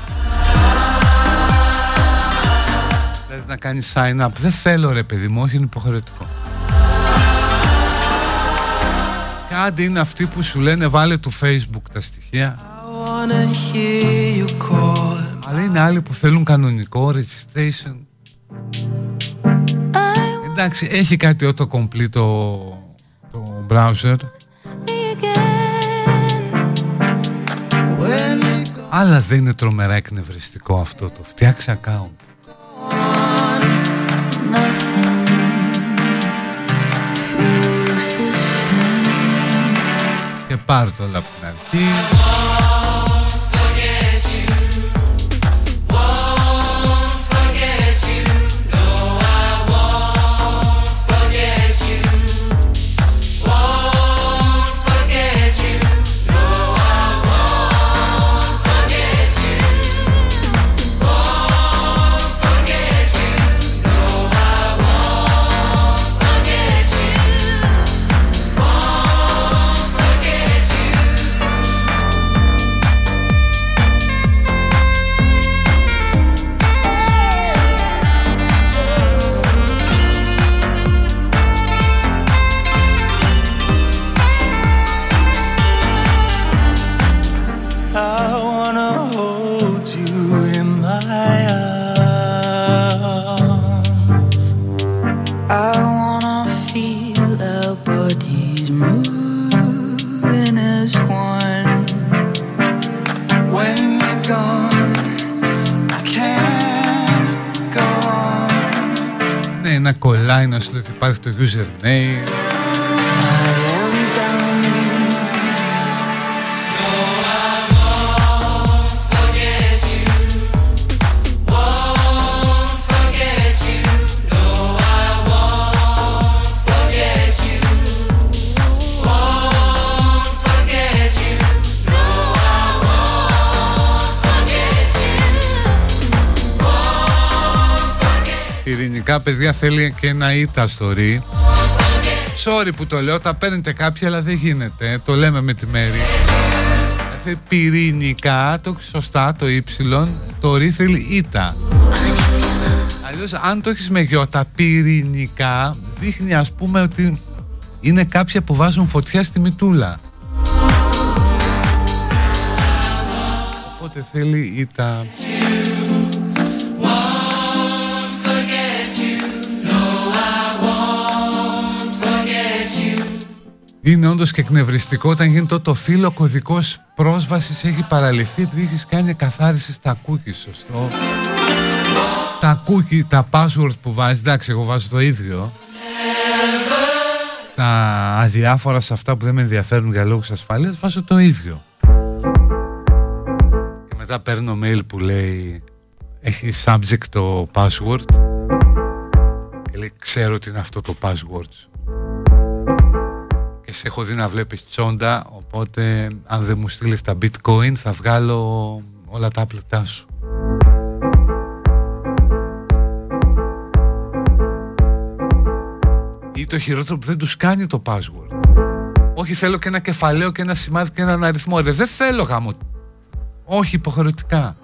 Δηλαδή να κάνεις sign up. Δεν θέλω ρε παιδί μου, όχι είναι υποχρεωτικό. Κάτι είναι αυτοί που σου λένε βάλε του facebook τα στοιχεία. Αλλά είναι άλλοι που θέλουν κανονικό registration Εντάξει, έχει κάτι autocomplete το, το browser. Αλλά δεν είναι τρομερά εκνευριστικό αυτό το φτιάξει account. Και πάρ' το όλα από την αρχή να κολλάει να σου λέει ότι υπάρχει το username Ειρηνικά παιδιά θέλει και ένα ήττα story Sorry που το λέω, τα παίρνετε κάποιοι αλλά δεν γίνεται. Το λέμε με τη μέρη. Δηλαδή πυρηνικά, το σωστά, το ύψιλον Το ρί θέλει ήττα. Αλλιώς αν το έχεις με γιώτα πυρηνικά Δείχνει ας πούμε ότι είναι κάποια που βάζουν φωτιά στη μητούλα. Οπότε θέλει ήττα Είναι όντως και εκνευριστικό όταν γίνεται το φύλλο κωδικός πρόσβασης έχει παραλυθεί επειδή έχεις κάνει καθάριση στα cookies, σωστό. Τα cookies, τα password που βάζεις, εντάξει, εγώ βάζω το ίδιο. Τα αδιάφορα σε αυτά που δεν με ενδιαφέρουν για λόγους ασφαλείας βάζω το ίδιο. Και μετά παίρνω mail που λέει έχει subject το password και λέει ξέρω τι είναι αυτό το password σου και σε έχω δει να βλέπεις τσόντα οπότε αν δεν μου στείλεις τα bitcoin θα βγάλω όλα τα άπλετά σου ή το χειρότερο που δεν τους κάνει το password. Όχι θέλω και ένα κεφαλαίο και ένα σημάδι και έναν αριθμό. Ρε, δεν θέλω γάμο. Όχι υποχρεωτικά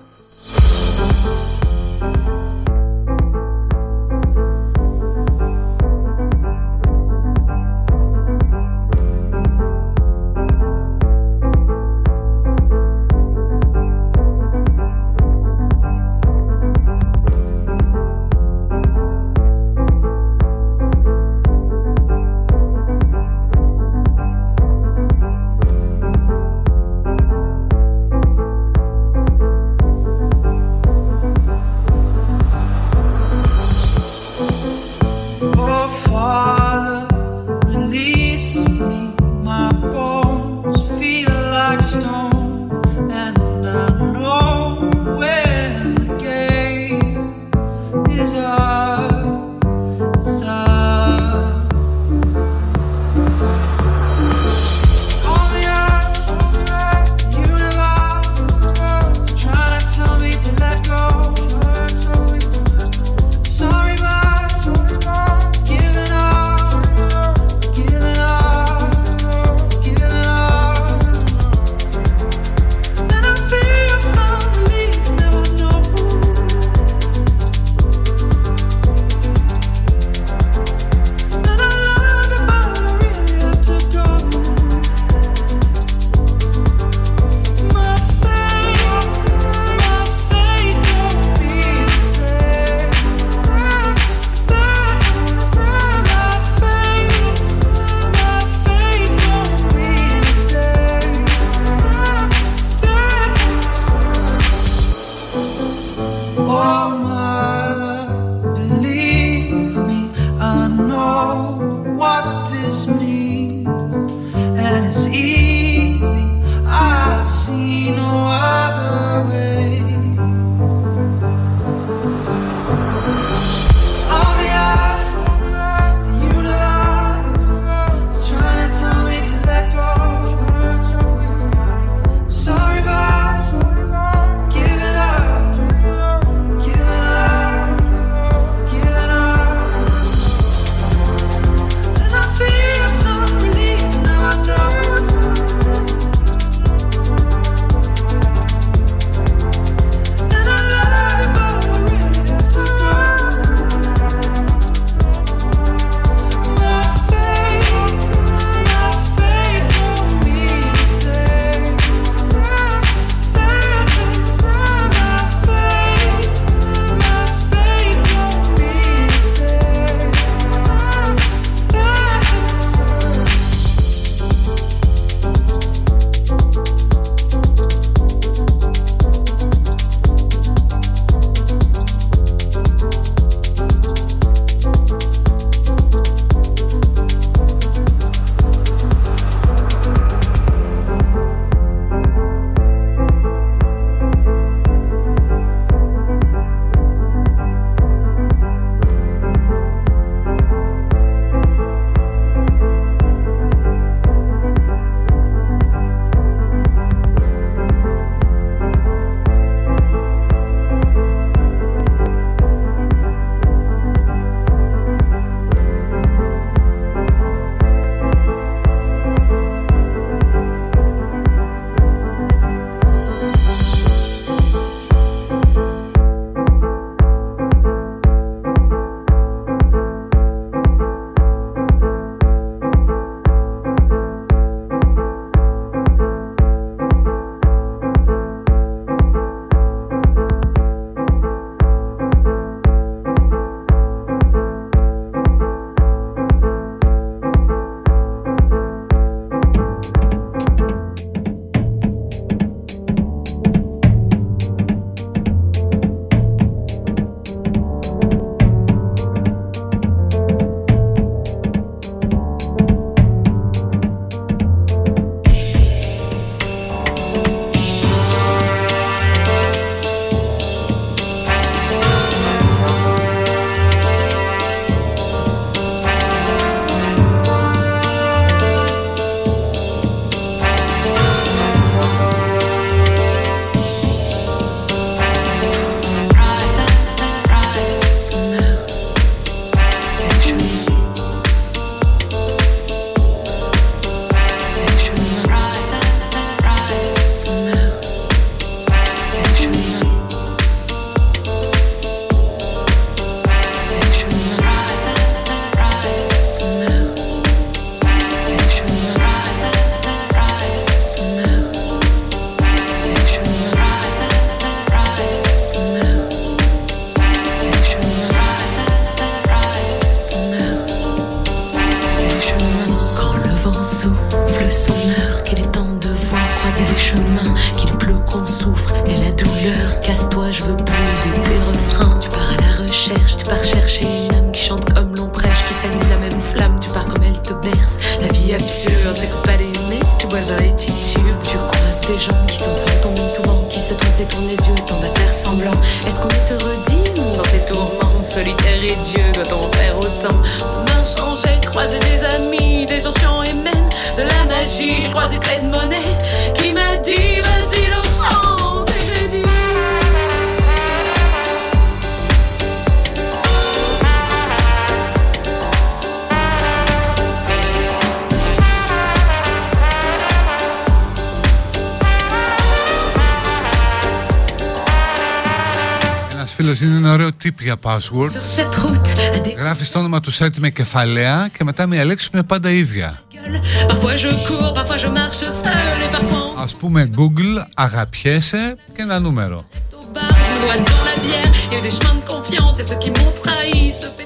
Γράφεις το όνομα του σερτη με κεφαλαία και μετά μια λέξη που είναι πάντα ίδια. Α πούμε, Google, αγαπιέσαι και ένα νούμερο.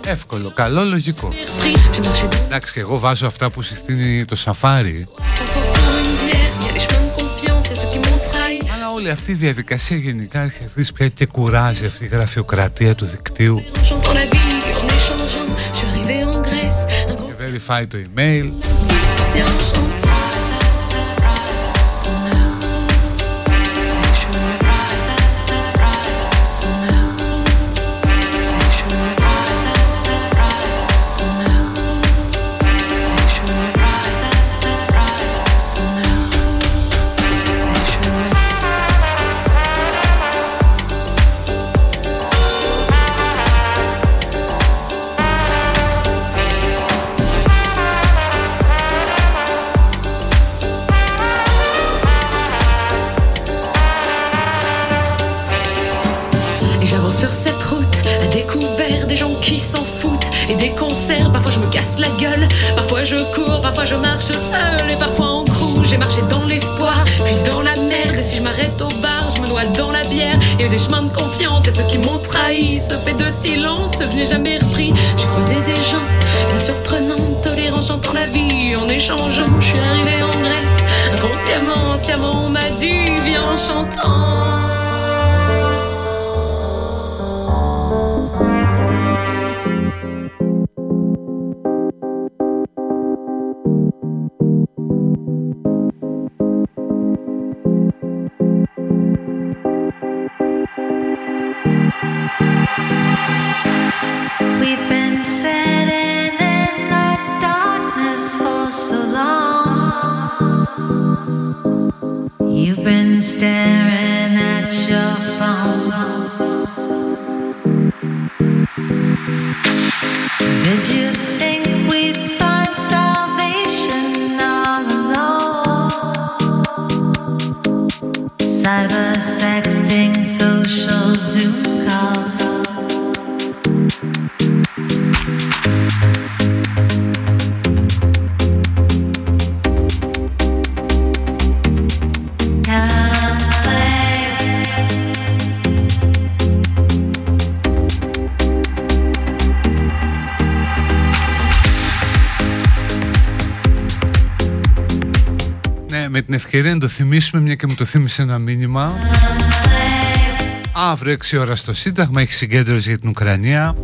Εύκολο, καλό, λογικό. Εντάξει, και εγώ βάζω αυτά που συστήνει το σαφάρι. Όλη αυτή η διαδικασία γενικά έχει αρχίσει πια και κουράζει αυτή η γραφειοκρατία του δικτύου. En chantant la je marche seul et parfois en crew. J'ai marché dans l'espoir, puis dans la merde. Et si je m'arrête au bar, je me noie dans la bière. Eu des chemins de confiance et ceux qui m'ont trahi. Ce fait de silence, je n'ai jamais repris. J'ai croisé des gens bien surprenants, tolérants, chantant la vie en échangeant. Je suis arrivé en Grèce, inconsciemment, sciemment, on m'a dit, viens en chantant. Ευκαιρία να το θυμίσουμε, μια και μου το θύμισε ένα μήνυμα. Αύριο 6 ώρα στο Σύνταγμα έχει συγκέντρωση για την Ουκρανία.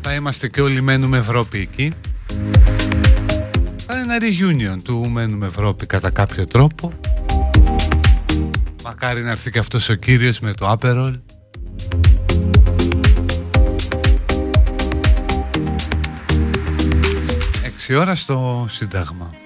Θα είμαστε και όλοι μένουμε Ευρώπη εκεί. Θα είναι ένα reunion του μένουμε Ευρώπη κατά κάποιο τρόπο. Μακάρι να έρθει και αυτός ο κύριος με το Aperol. Έξι ώρα στο Σύνταγμα.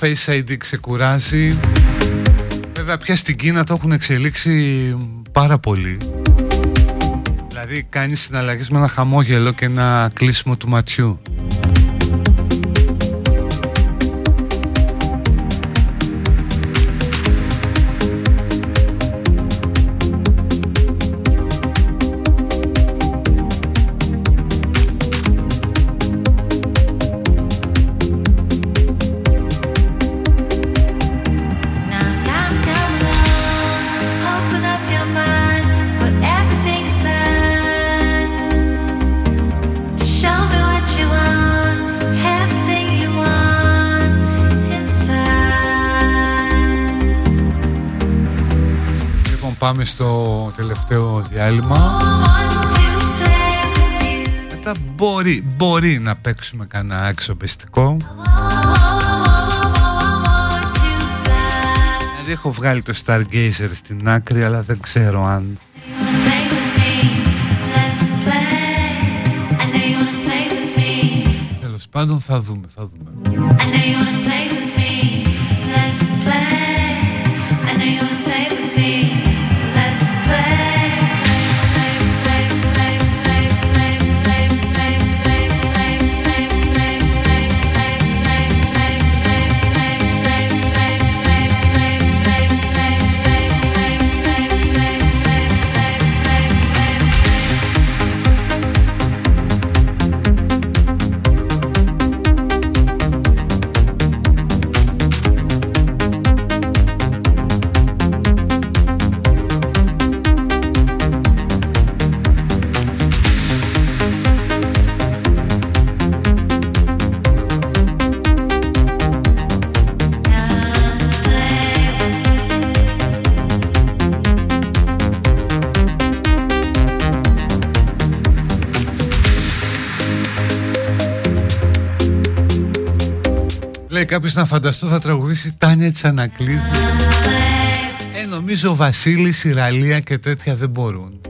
Face ID ξεκουράζει. Βέβαια πια στην Κίνα το έχουν εξελίξει πάρα πολύ. Δηλαδή κάνεις συναλλαγές με ένα χαμόγελο και ένα κλείσιμο του ματιού πάμε στο τελευταίο διάλειμμα. Μετά μπορεί, μπορεί να παίξουμε κανένα αξιοπιστικό. Δηλαδή έχω βγάλει το Stargazer στην άκρη, αλλά δεν ξέρω αν... Τέλος πάντων θα δούμε, θα δούμε. φανταστώ θα τραγουδήσει Τάνια Τσανακλίδη. Ε, νομίζω Βασίλης, Ιραλία και τέτοια δεν μπορούν.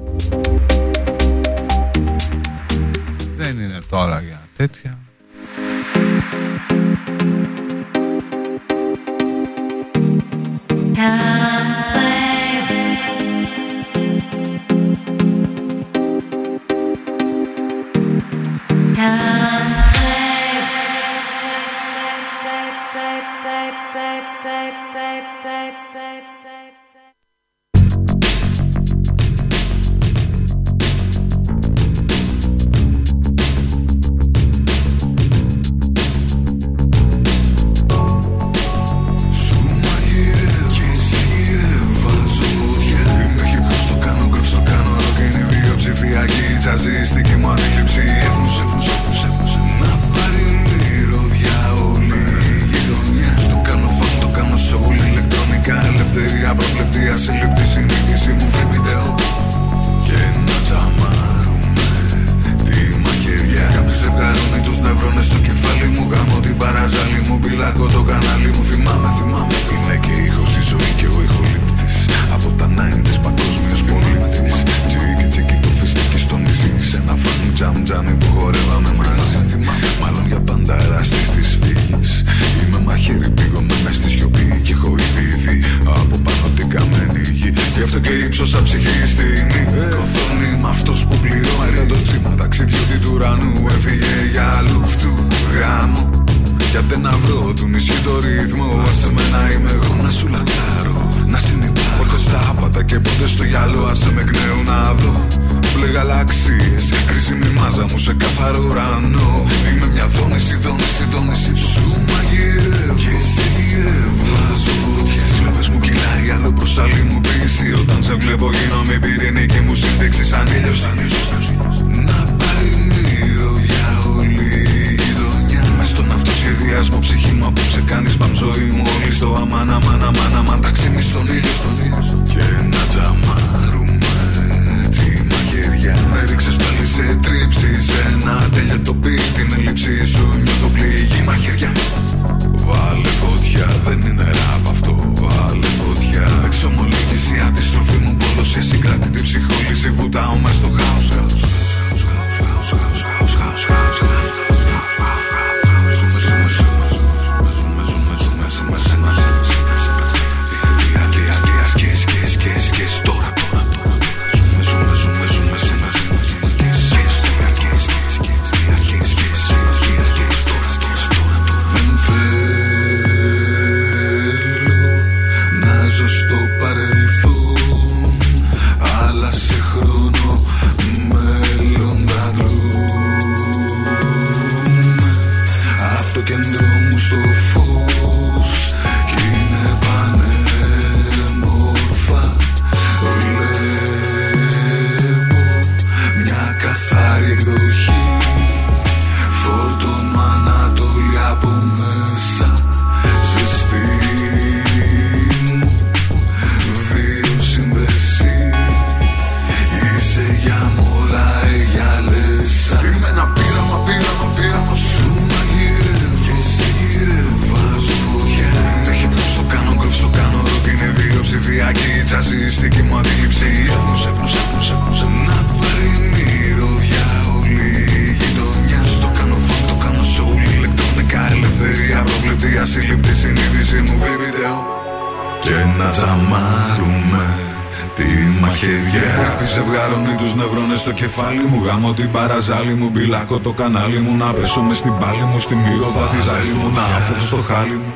Μου, μπιλάκω το κανάλι μου Να πέσω μες στην πάλη μου, στη μύρωδα τη ζάλη μου Να αφαιθώ στο χάλι μου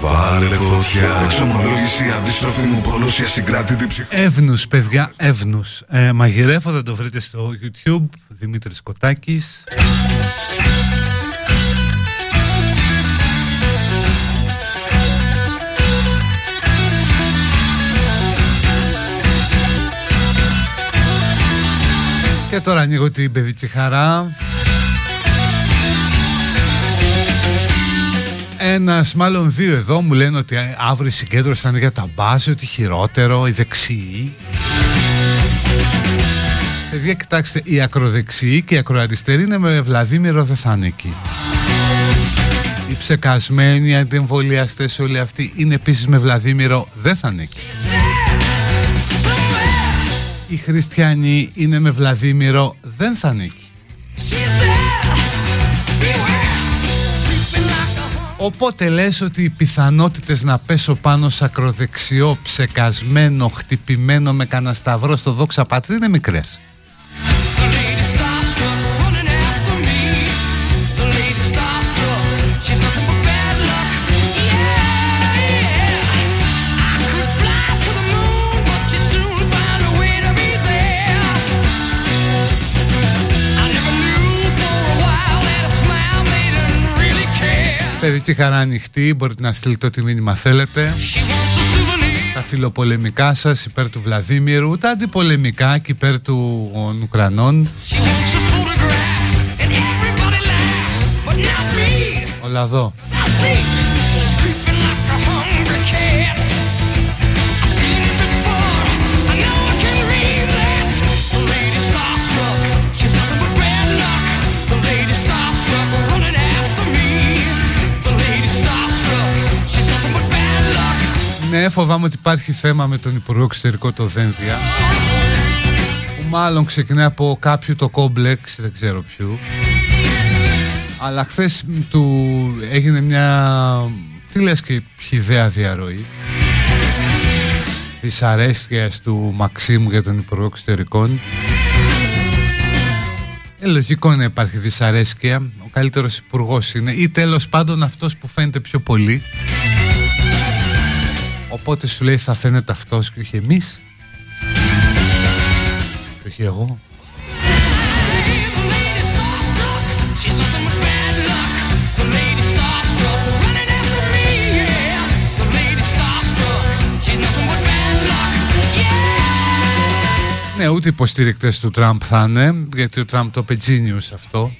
Βάλε φωτιά Εξομολόγηση, αντίστροφη μου πόλωση Ασυγκράτητη ψυχή Εύνους, παιδιά, εύνους. Ε, μαγειρεύω, θα το βρείτε στο YouTube. Δημήτρης Κοτάκης. Και τώρα ανοίγω την παιδική χαρά. Ένας, μάλλον δύο εδώ μου λένε ότι αύριο η συγκέντρωση θα είναι για τα μπάζι, ότι χειρότερο, οι δεξιοί. Παιδιά, κοιτάξτε, οι ακροδεξιοί και οι ακροαριστεροί είναι με Βλαδίμηρο δεν θα ανήκει. Οι ψεκασμένοι, οι αντιεμβολιαστές όλοι αυτοί είναι επίσης με Βλαδίμηρο δεν θα ανήκει. Οι χριστιανοί είναι με Βλαδίμηρο δεν θα ανήκει. Οπότε λες ότι οι πιθανότητες να πέσω πάνω σε ακροδεξιό, ψεκασμένο, χτυπημένο με κανένα σταυρό στο δόξα πατρί είναι μικρές. Παιδική χαρά ανοιχτή, μπορείτε να στείλετε ό,τι μήνυμα θέλετε. Τα φιλοπολεμικά σας υπέρ του Βλαδίμηρου, τα αντιπολεμικά και υπέρ του των Ουκρανών. Όλα εδώ. Ναι, φοβάμαι ότι υπάρχει θέμα με τον Υπουργό Εξωτερικό το Δένδια που μάλλον ξεκινάει από κάποιο το κόμπλεξ, δεν ξέρω ποιου. Αλλά χθες του έγινε μια τι λες και χιδέα διαρροή. Της αρέστιας του Μαξίμου για τον Υπουργό Εξωτερικών. Ε, λογικό να υπάρχει δυσαρέσκεια. Ο καλύτερος υπουργός είναι ή τέλος πάντων αυτός που φαίνεται πιο πολύ Οπότε σου λέει θα φαίνεται αυτός και όχι εμείς Και όχι εγώ Ναι, ούτε υποστήρικτες του Τραμπ θα είναι, γιατί ο Τραμπ το πετζίνιους αυτό.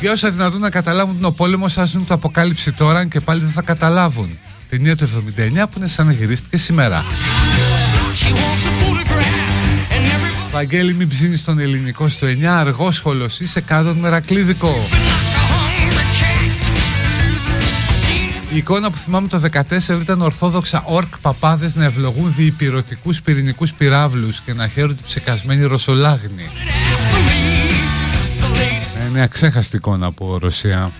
Για όσα δυνατόν να καταλάβουν τον πόλεμο, σας το αποκάλυψη τώρα και πάλι δεν θα καταλάβουν. Ταινία του 79 που είναι σαν να γυρίστηκε σήμερα. Βαγγέλη μην ψήνεις τον ελληνικό στο 9 αργόσχολος είσαι κάτω μερακλίδικο Η εικόνα που θυμάμαι το 14 ήταν ορθόδοξα ορκ παπάδες να ευλογούν διυπηρωτικούς πυρηνικούς πυράβλους και να χαίρονται ψεκασμένοι ρωσολάγνοι. Είναι αξέχαστη εικόνα από Ρωσία.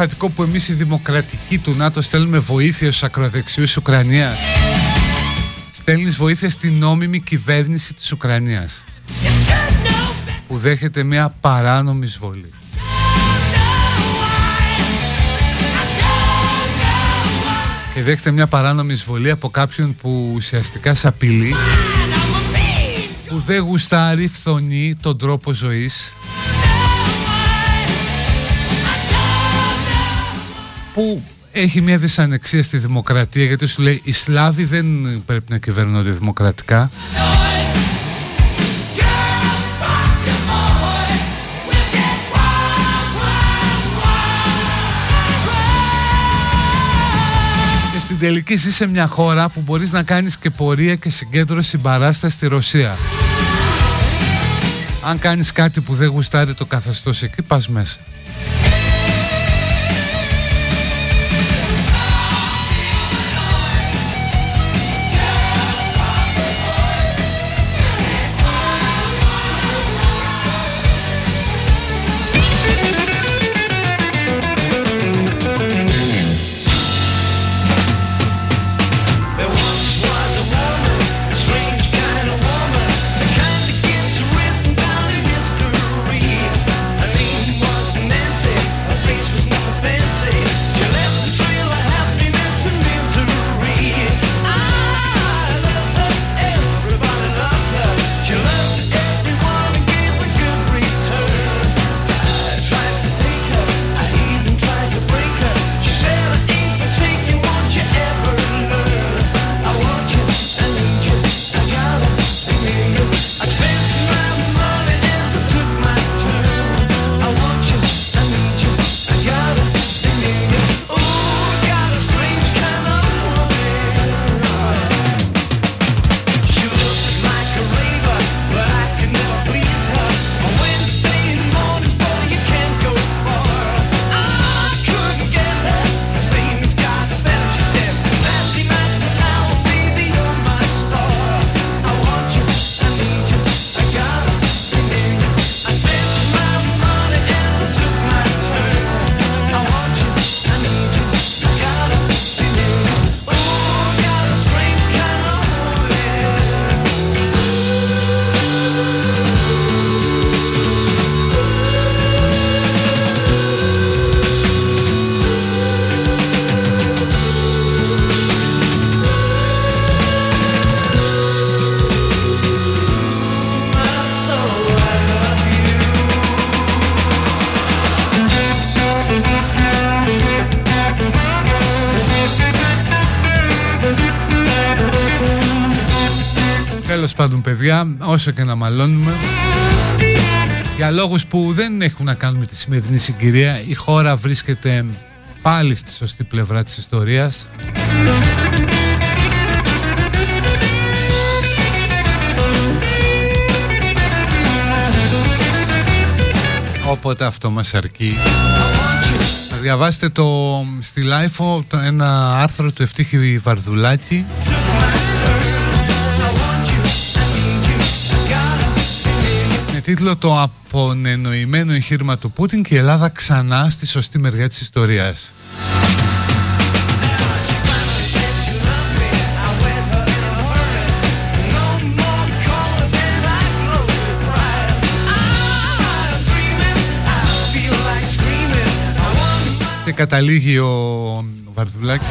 Λίγο αντιφατικό που εμείς οι δημοκρατικοί του ΝΑΤΟ στέλνουμε βοήθεια στους ακροδεξιούς Ουκρανίας. Στέλνεις βοήθεια στην νόμιμη κυβέρνηση της Ουκρανίας που δέχεται μια παράνομη εισβολή. Και δέχεται μια παράνομη εισβολή από κάποιον που ουσιαστικά σε απειλεί που δεν γουστάρει, φθονεί τον τρόπο ζωής που έχει μια δυσανεξία στη δημοκρατία γιατί σου λέει οι Σλάβοι δεν πρέπει να κυβερνώνται δημοκρατικά. Και στην τελική ζεις σε μια χώρα που μπορείς να κάνεις και πορεία και συγκέντρωση συμπαράσταση στη Ρωσία. Αν κάνεις κάτι που δεν γουστάρει το καθεστώς εκεί πας μέσα όσο και να μαλώνουμε Για λόγους που δεν έχουν να κάνουν με τη σημερινή συγκυρία Η χώρα βρίσκεται πάλι στη σωστή πλευρά της ιστορίας. Οπότε αυτό μας αρκεί. Να διαβάσετε το, στη Lifo το, ένα άρθρο του Ευτύχη Βαρδουλάκη τίτλο «Το απονενοημένο εγχείρημα του Πούτιν και η Ελλάδα ξανά στη σωστή μεριά της ιστορίας». Και καταλήγει ο Βαρδουλάκης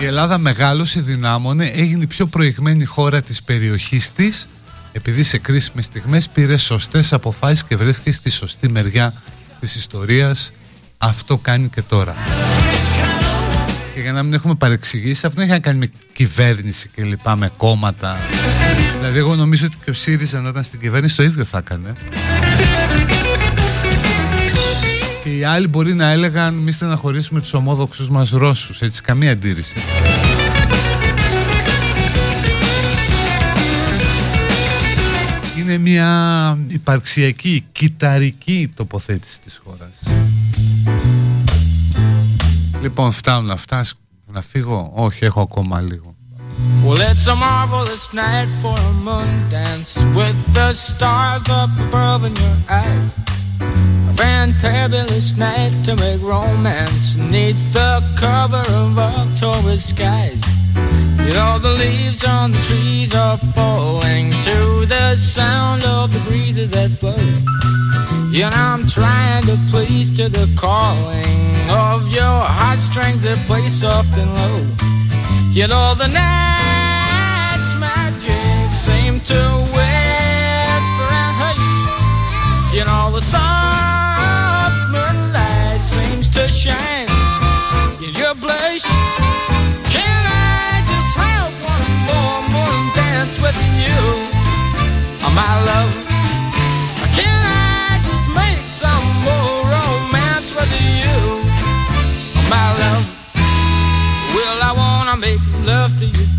Η Ελλάδα μεγάλωσε, δυνάμωνε, έγινε η πιο προηγμένη χώρα της περιοχής της επειδή σε κρίσιμες στιγμές πήρε σωστές αποφάσεις και βρέθηκε στη σωστή μεριά της ιστορίας αυτό κάνει και τώρα. Και για να μην έχουμε παρεξηγήσει αυτό δεν έχει να κάνει με κυβέρνηση και λοιπά με κόμματα. Δηλαδή εγώ νομίζω ότι και ο ΣΥΡΙΖΑ να ήταν στην κυβέρνηση το ίδιο θα έκανε. Και οι άλλοι μπορεί να έλεγαν μη στεναχωρήσουμε τους ομόδοξους μας Ρώσους. Έτσι καμία αντίρρηση είναι μια υπαρξιακή, κυταρική τοποθέτηση της χώρας. Λοιπόν, φτάνουν αυτά. Να φύγω; Όχι, έχω ακόμα λίγο. Well, it's a marvelous night for a moon dance with the stars up above in your eyes. Fantabulous night to make romance neath the cover of October skies. You know the leaves on the trees are falling to the sound of the breezes that blow. Know I'm trying to please to the calling of your heartstrings that play soft and low. You know the night's magic seem to whisper and hush. You know the soft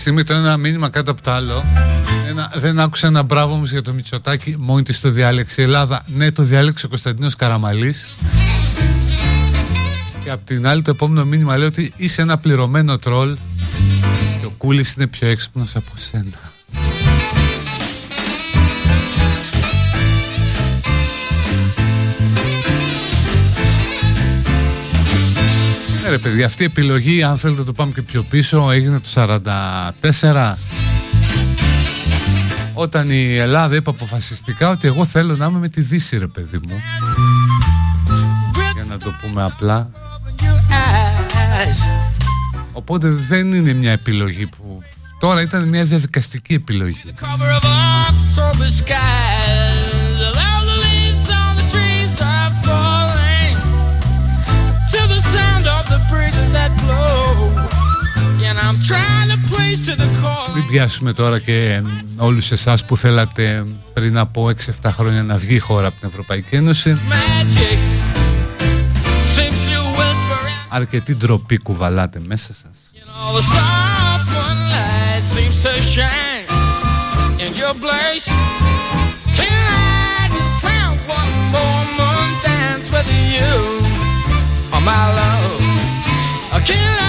στιγμή το ένα μήνυμα κάτω από το άλλο. Ένα, δεν άκουσα ένα μπράβο μου για το Μητσοτάκι, μόνη της το διάλεξε η Ελλάδα. Ναι, το διάλεξε ο Κωνσταντίνος Καραμαλής. Και απ' την άλλη το επόμενο μήνυμα λέει ότι είσαι ένα πληρωμένο τρόλ και ο Κούλης είναι πιο έξυπνος από σένα. Ρε παιδιά, αυτή η επιλογή, αν θέλετε το πάμε και πιο πίσω, έγινε το 44. Όταν η Ελλάδα είπε αποφασιστικά ότι εγώ θέλω να είμαι με τη Δύση ρε παιδί μου. Για να το πούμε απλά. Οπότε δεν είναι μια επιλογή που... Τώρα ήταν μια διαδικαστική επιλογή. Μην πιάσουμε τώρα και ε, όλους εσάς που θέλατε πριν από 6-7 χρόνια να βγει η χώρα από την Ευρωπαϊκή Ένωση. Magic seems to whisper in Αρκετή ντροπή κουβαλάτε μέσα σας. all the soft moonlight seems to shine in your place. Can I just have one more moon dance with you, oh my love? kill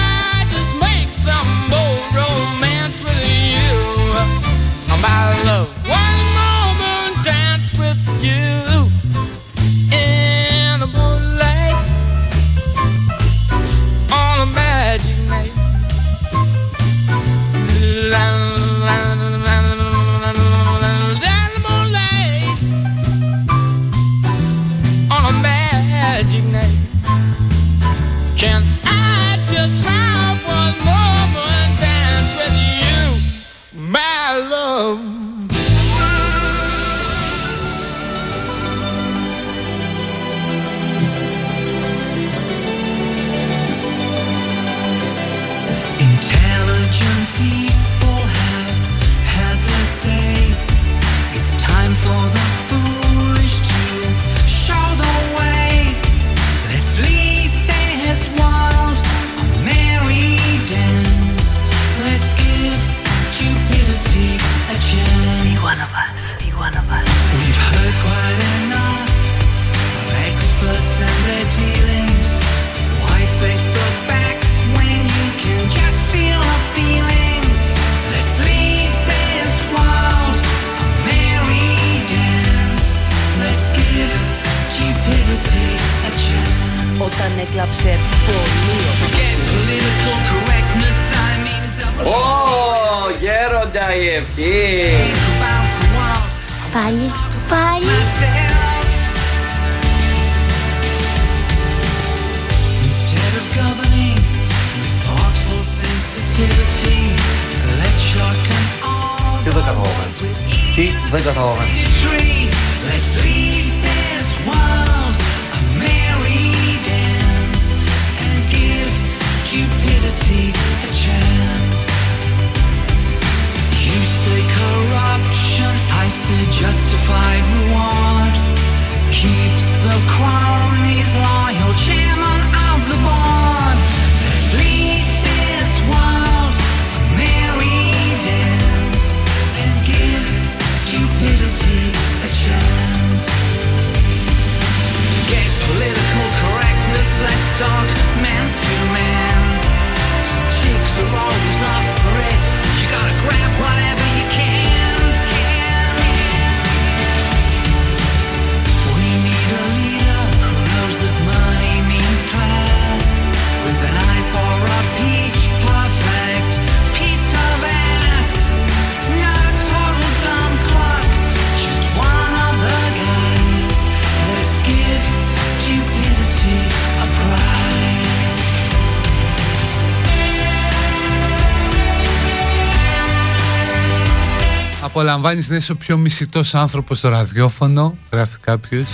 Απολαμβάνεις να είσαι ο πιο μισητός άνθρωπος στο ραδιόφωνο, γράφει κάποιος.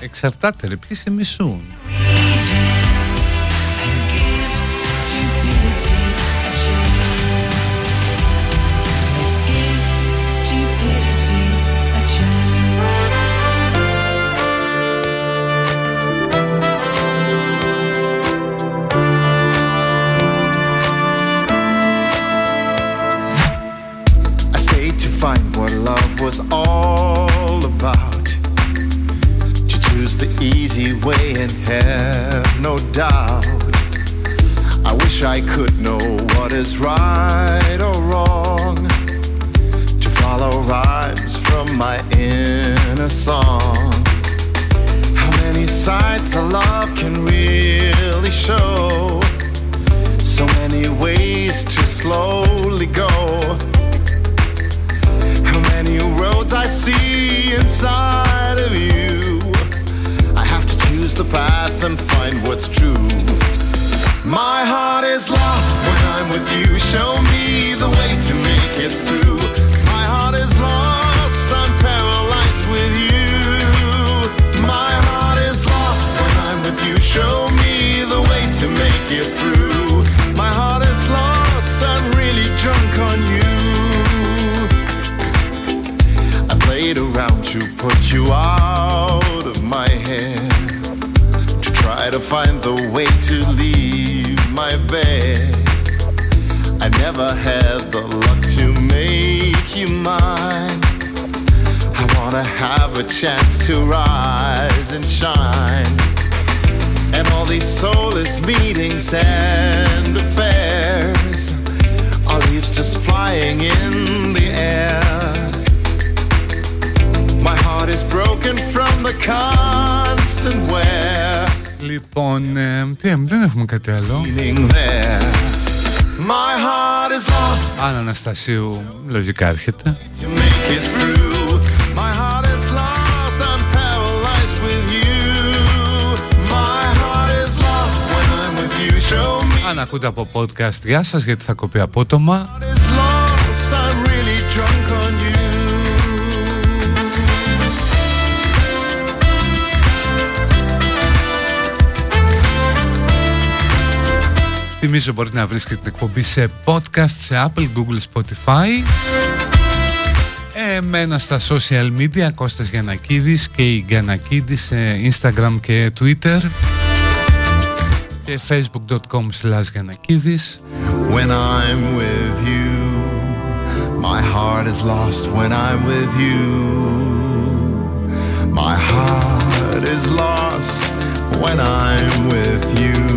Εξαρτάται ρε, ποιοι σε μισούν. You out of my head. To try to find the way to leave my bed. I never had the luck to make you mine. I wanna have a chance to rise and shine. And all these soulless meetings and affairs are leaves just flying in the air. Λοιπόν, ε, τι, δεν έχουμε κάτι άλλο. My. Αν Αναστασίου λογικά έρχεται. Αν ακούτε από podcast, γεια σας, γιατί θα κοπεί απότομα. Θυμίζω μπορείτε να βρίσκετε την εκπομπή σε podcast, σε Apple, Google, Spotify. Εμένα στα social media, Κώστας Γιανακίδης και η Γιανακίδη σε Instagram και Twitter και facebook.com slash Γιανακίδης. When I'm with you, my heart is lost when I'm with you. My heart is lost when I'm with you.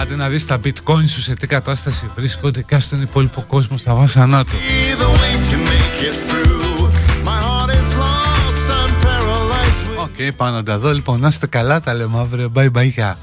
Άντε να δεις τα bitcoin σου σε τι κατάσταση βρίσκονται και στον υπόλοιπο κόσμο στα βάσανά του. Be the way to make it through. My heart is lost, I'm paralyzed Και πάνω τα δω, λοιπόν, να είστε καλά, τα λέμε αύριο. Bye bye, γεια.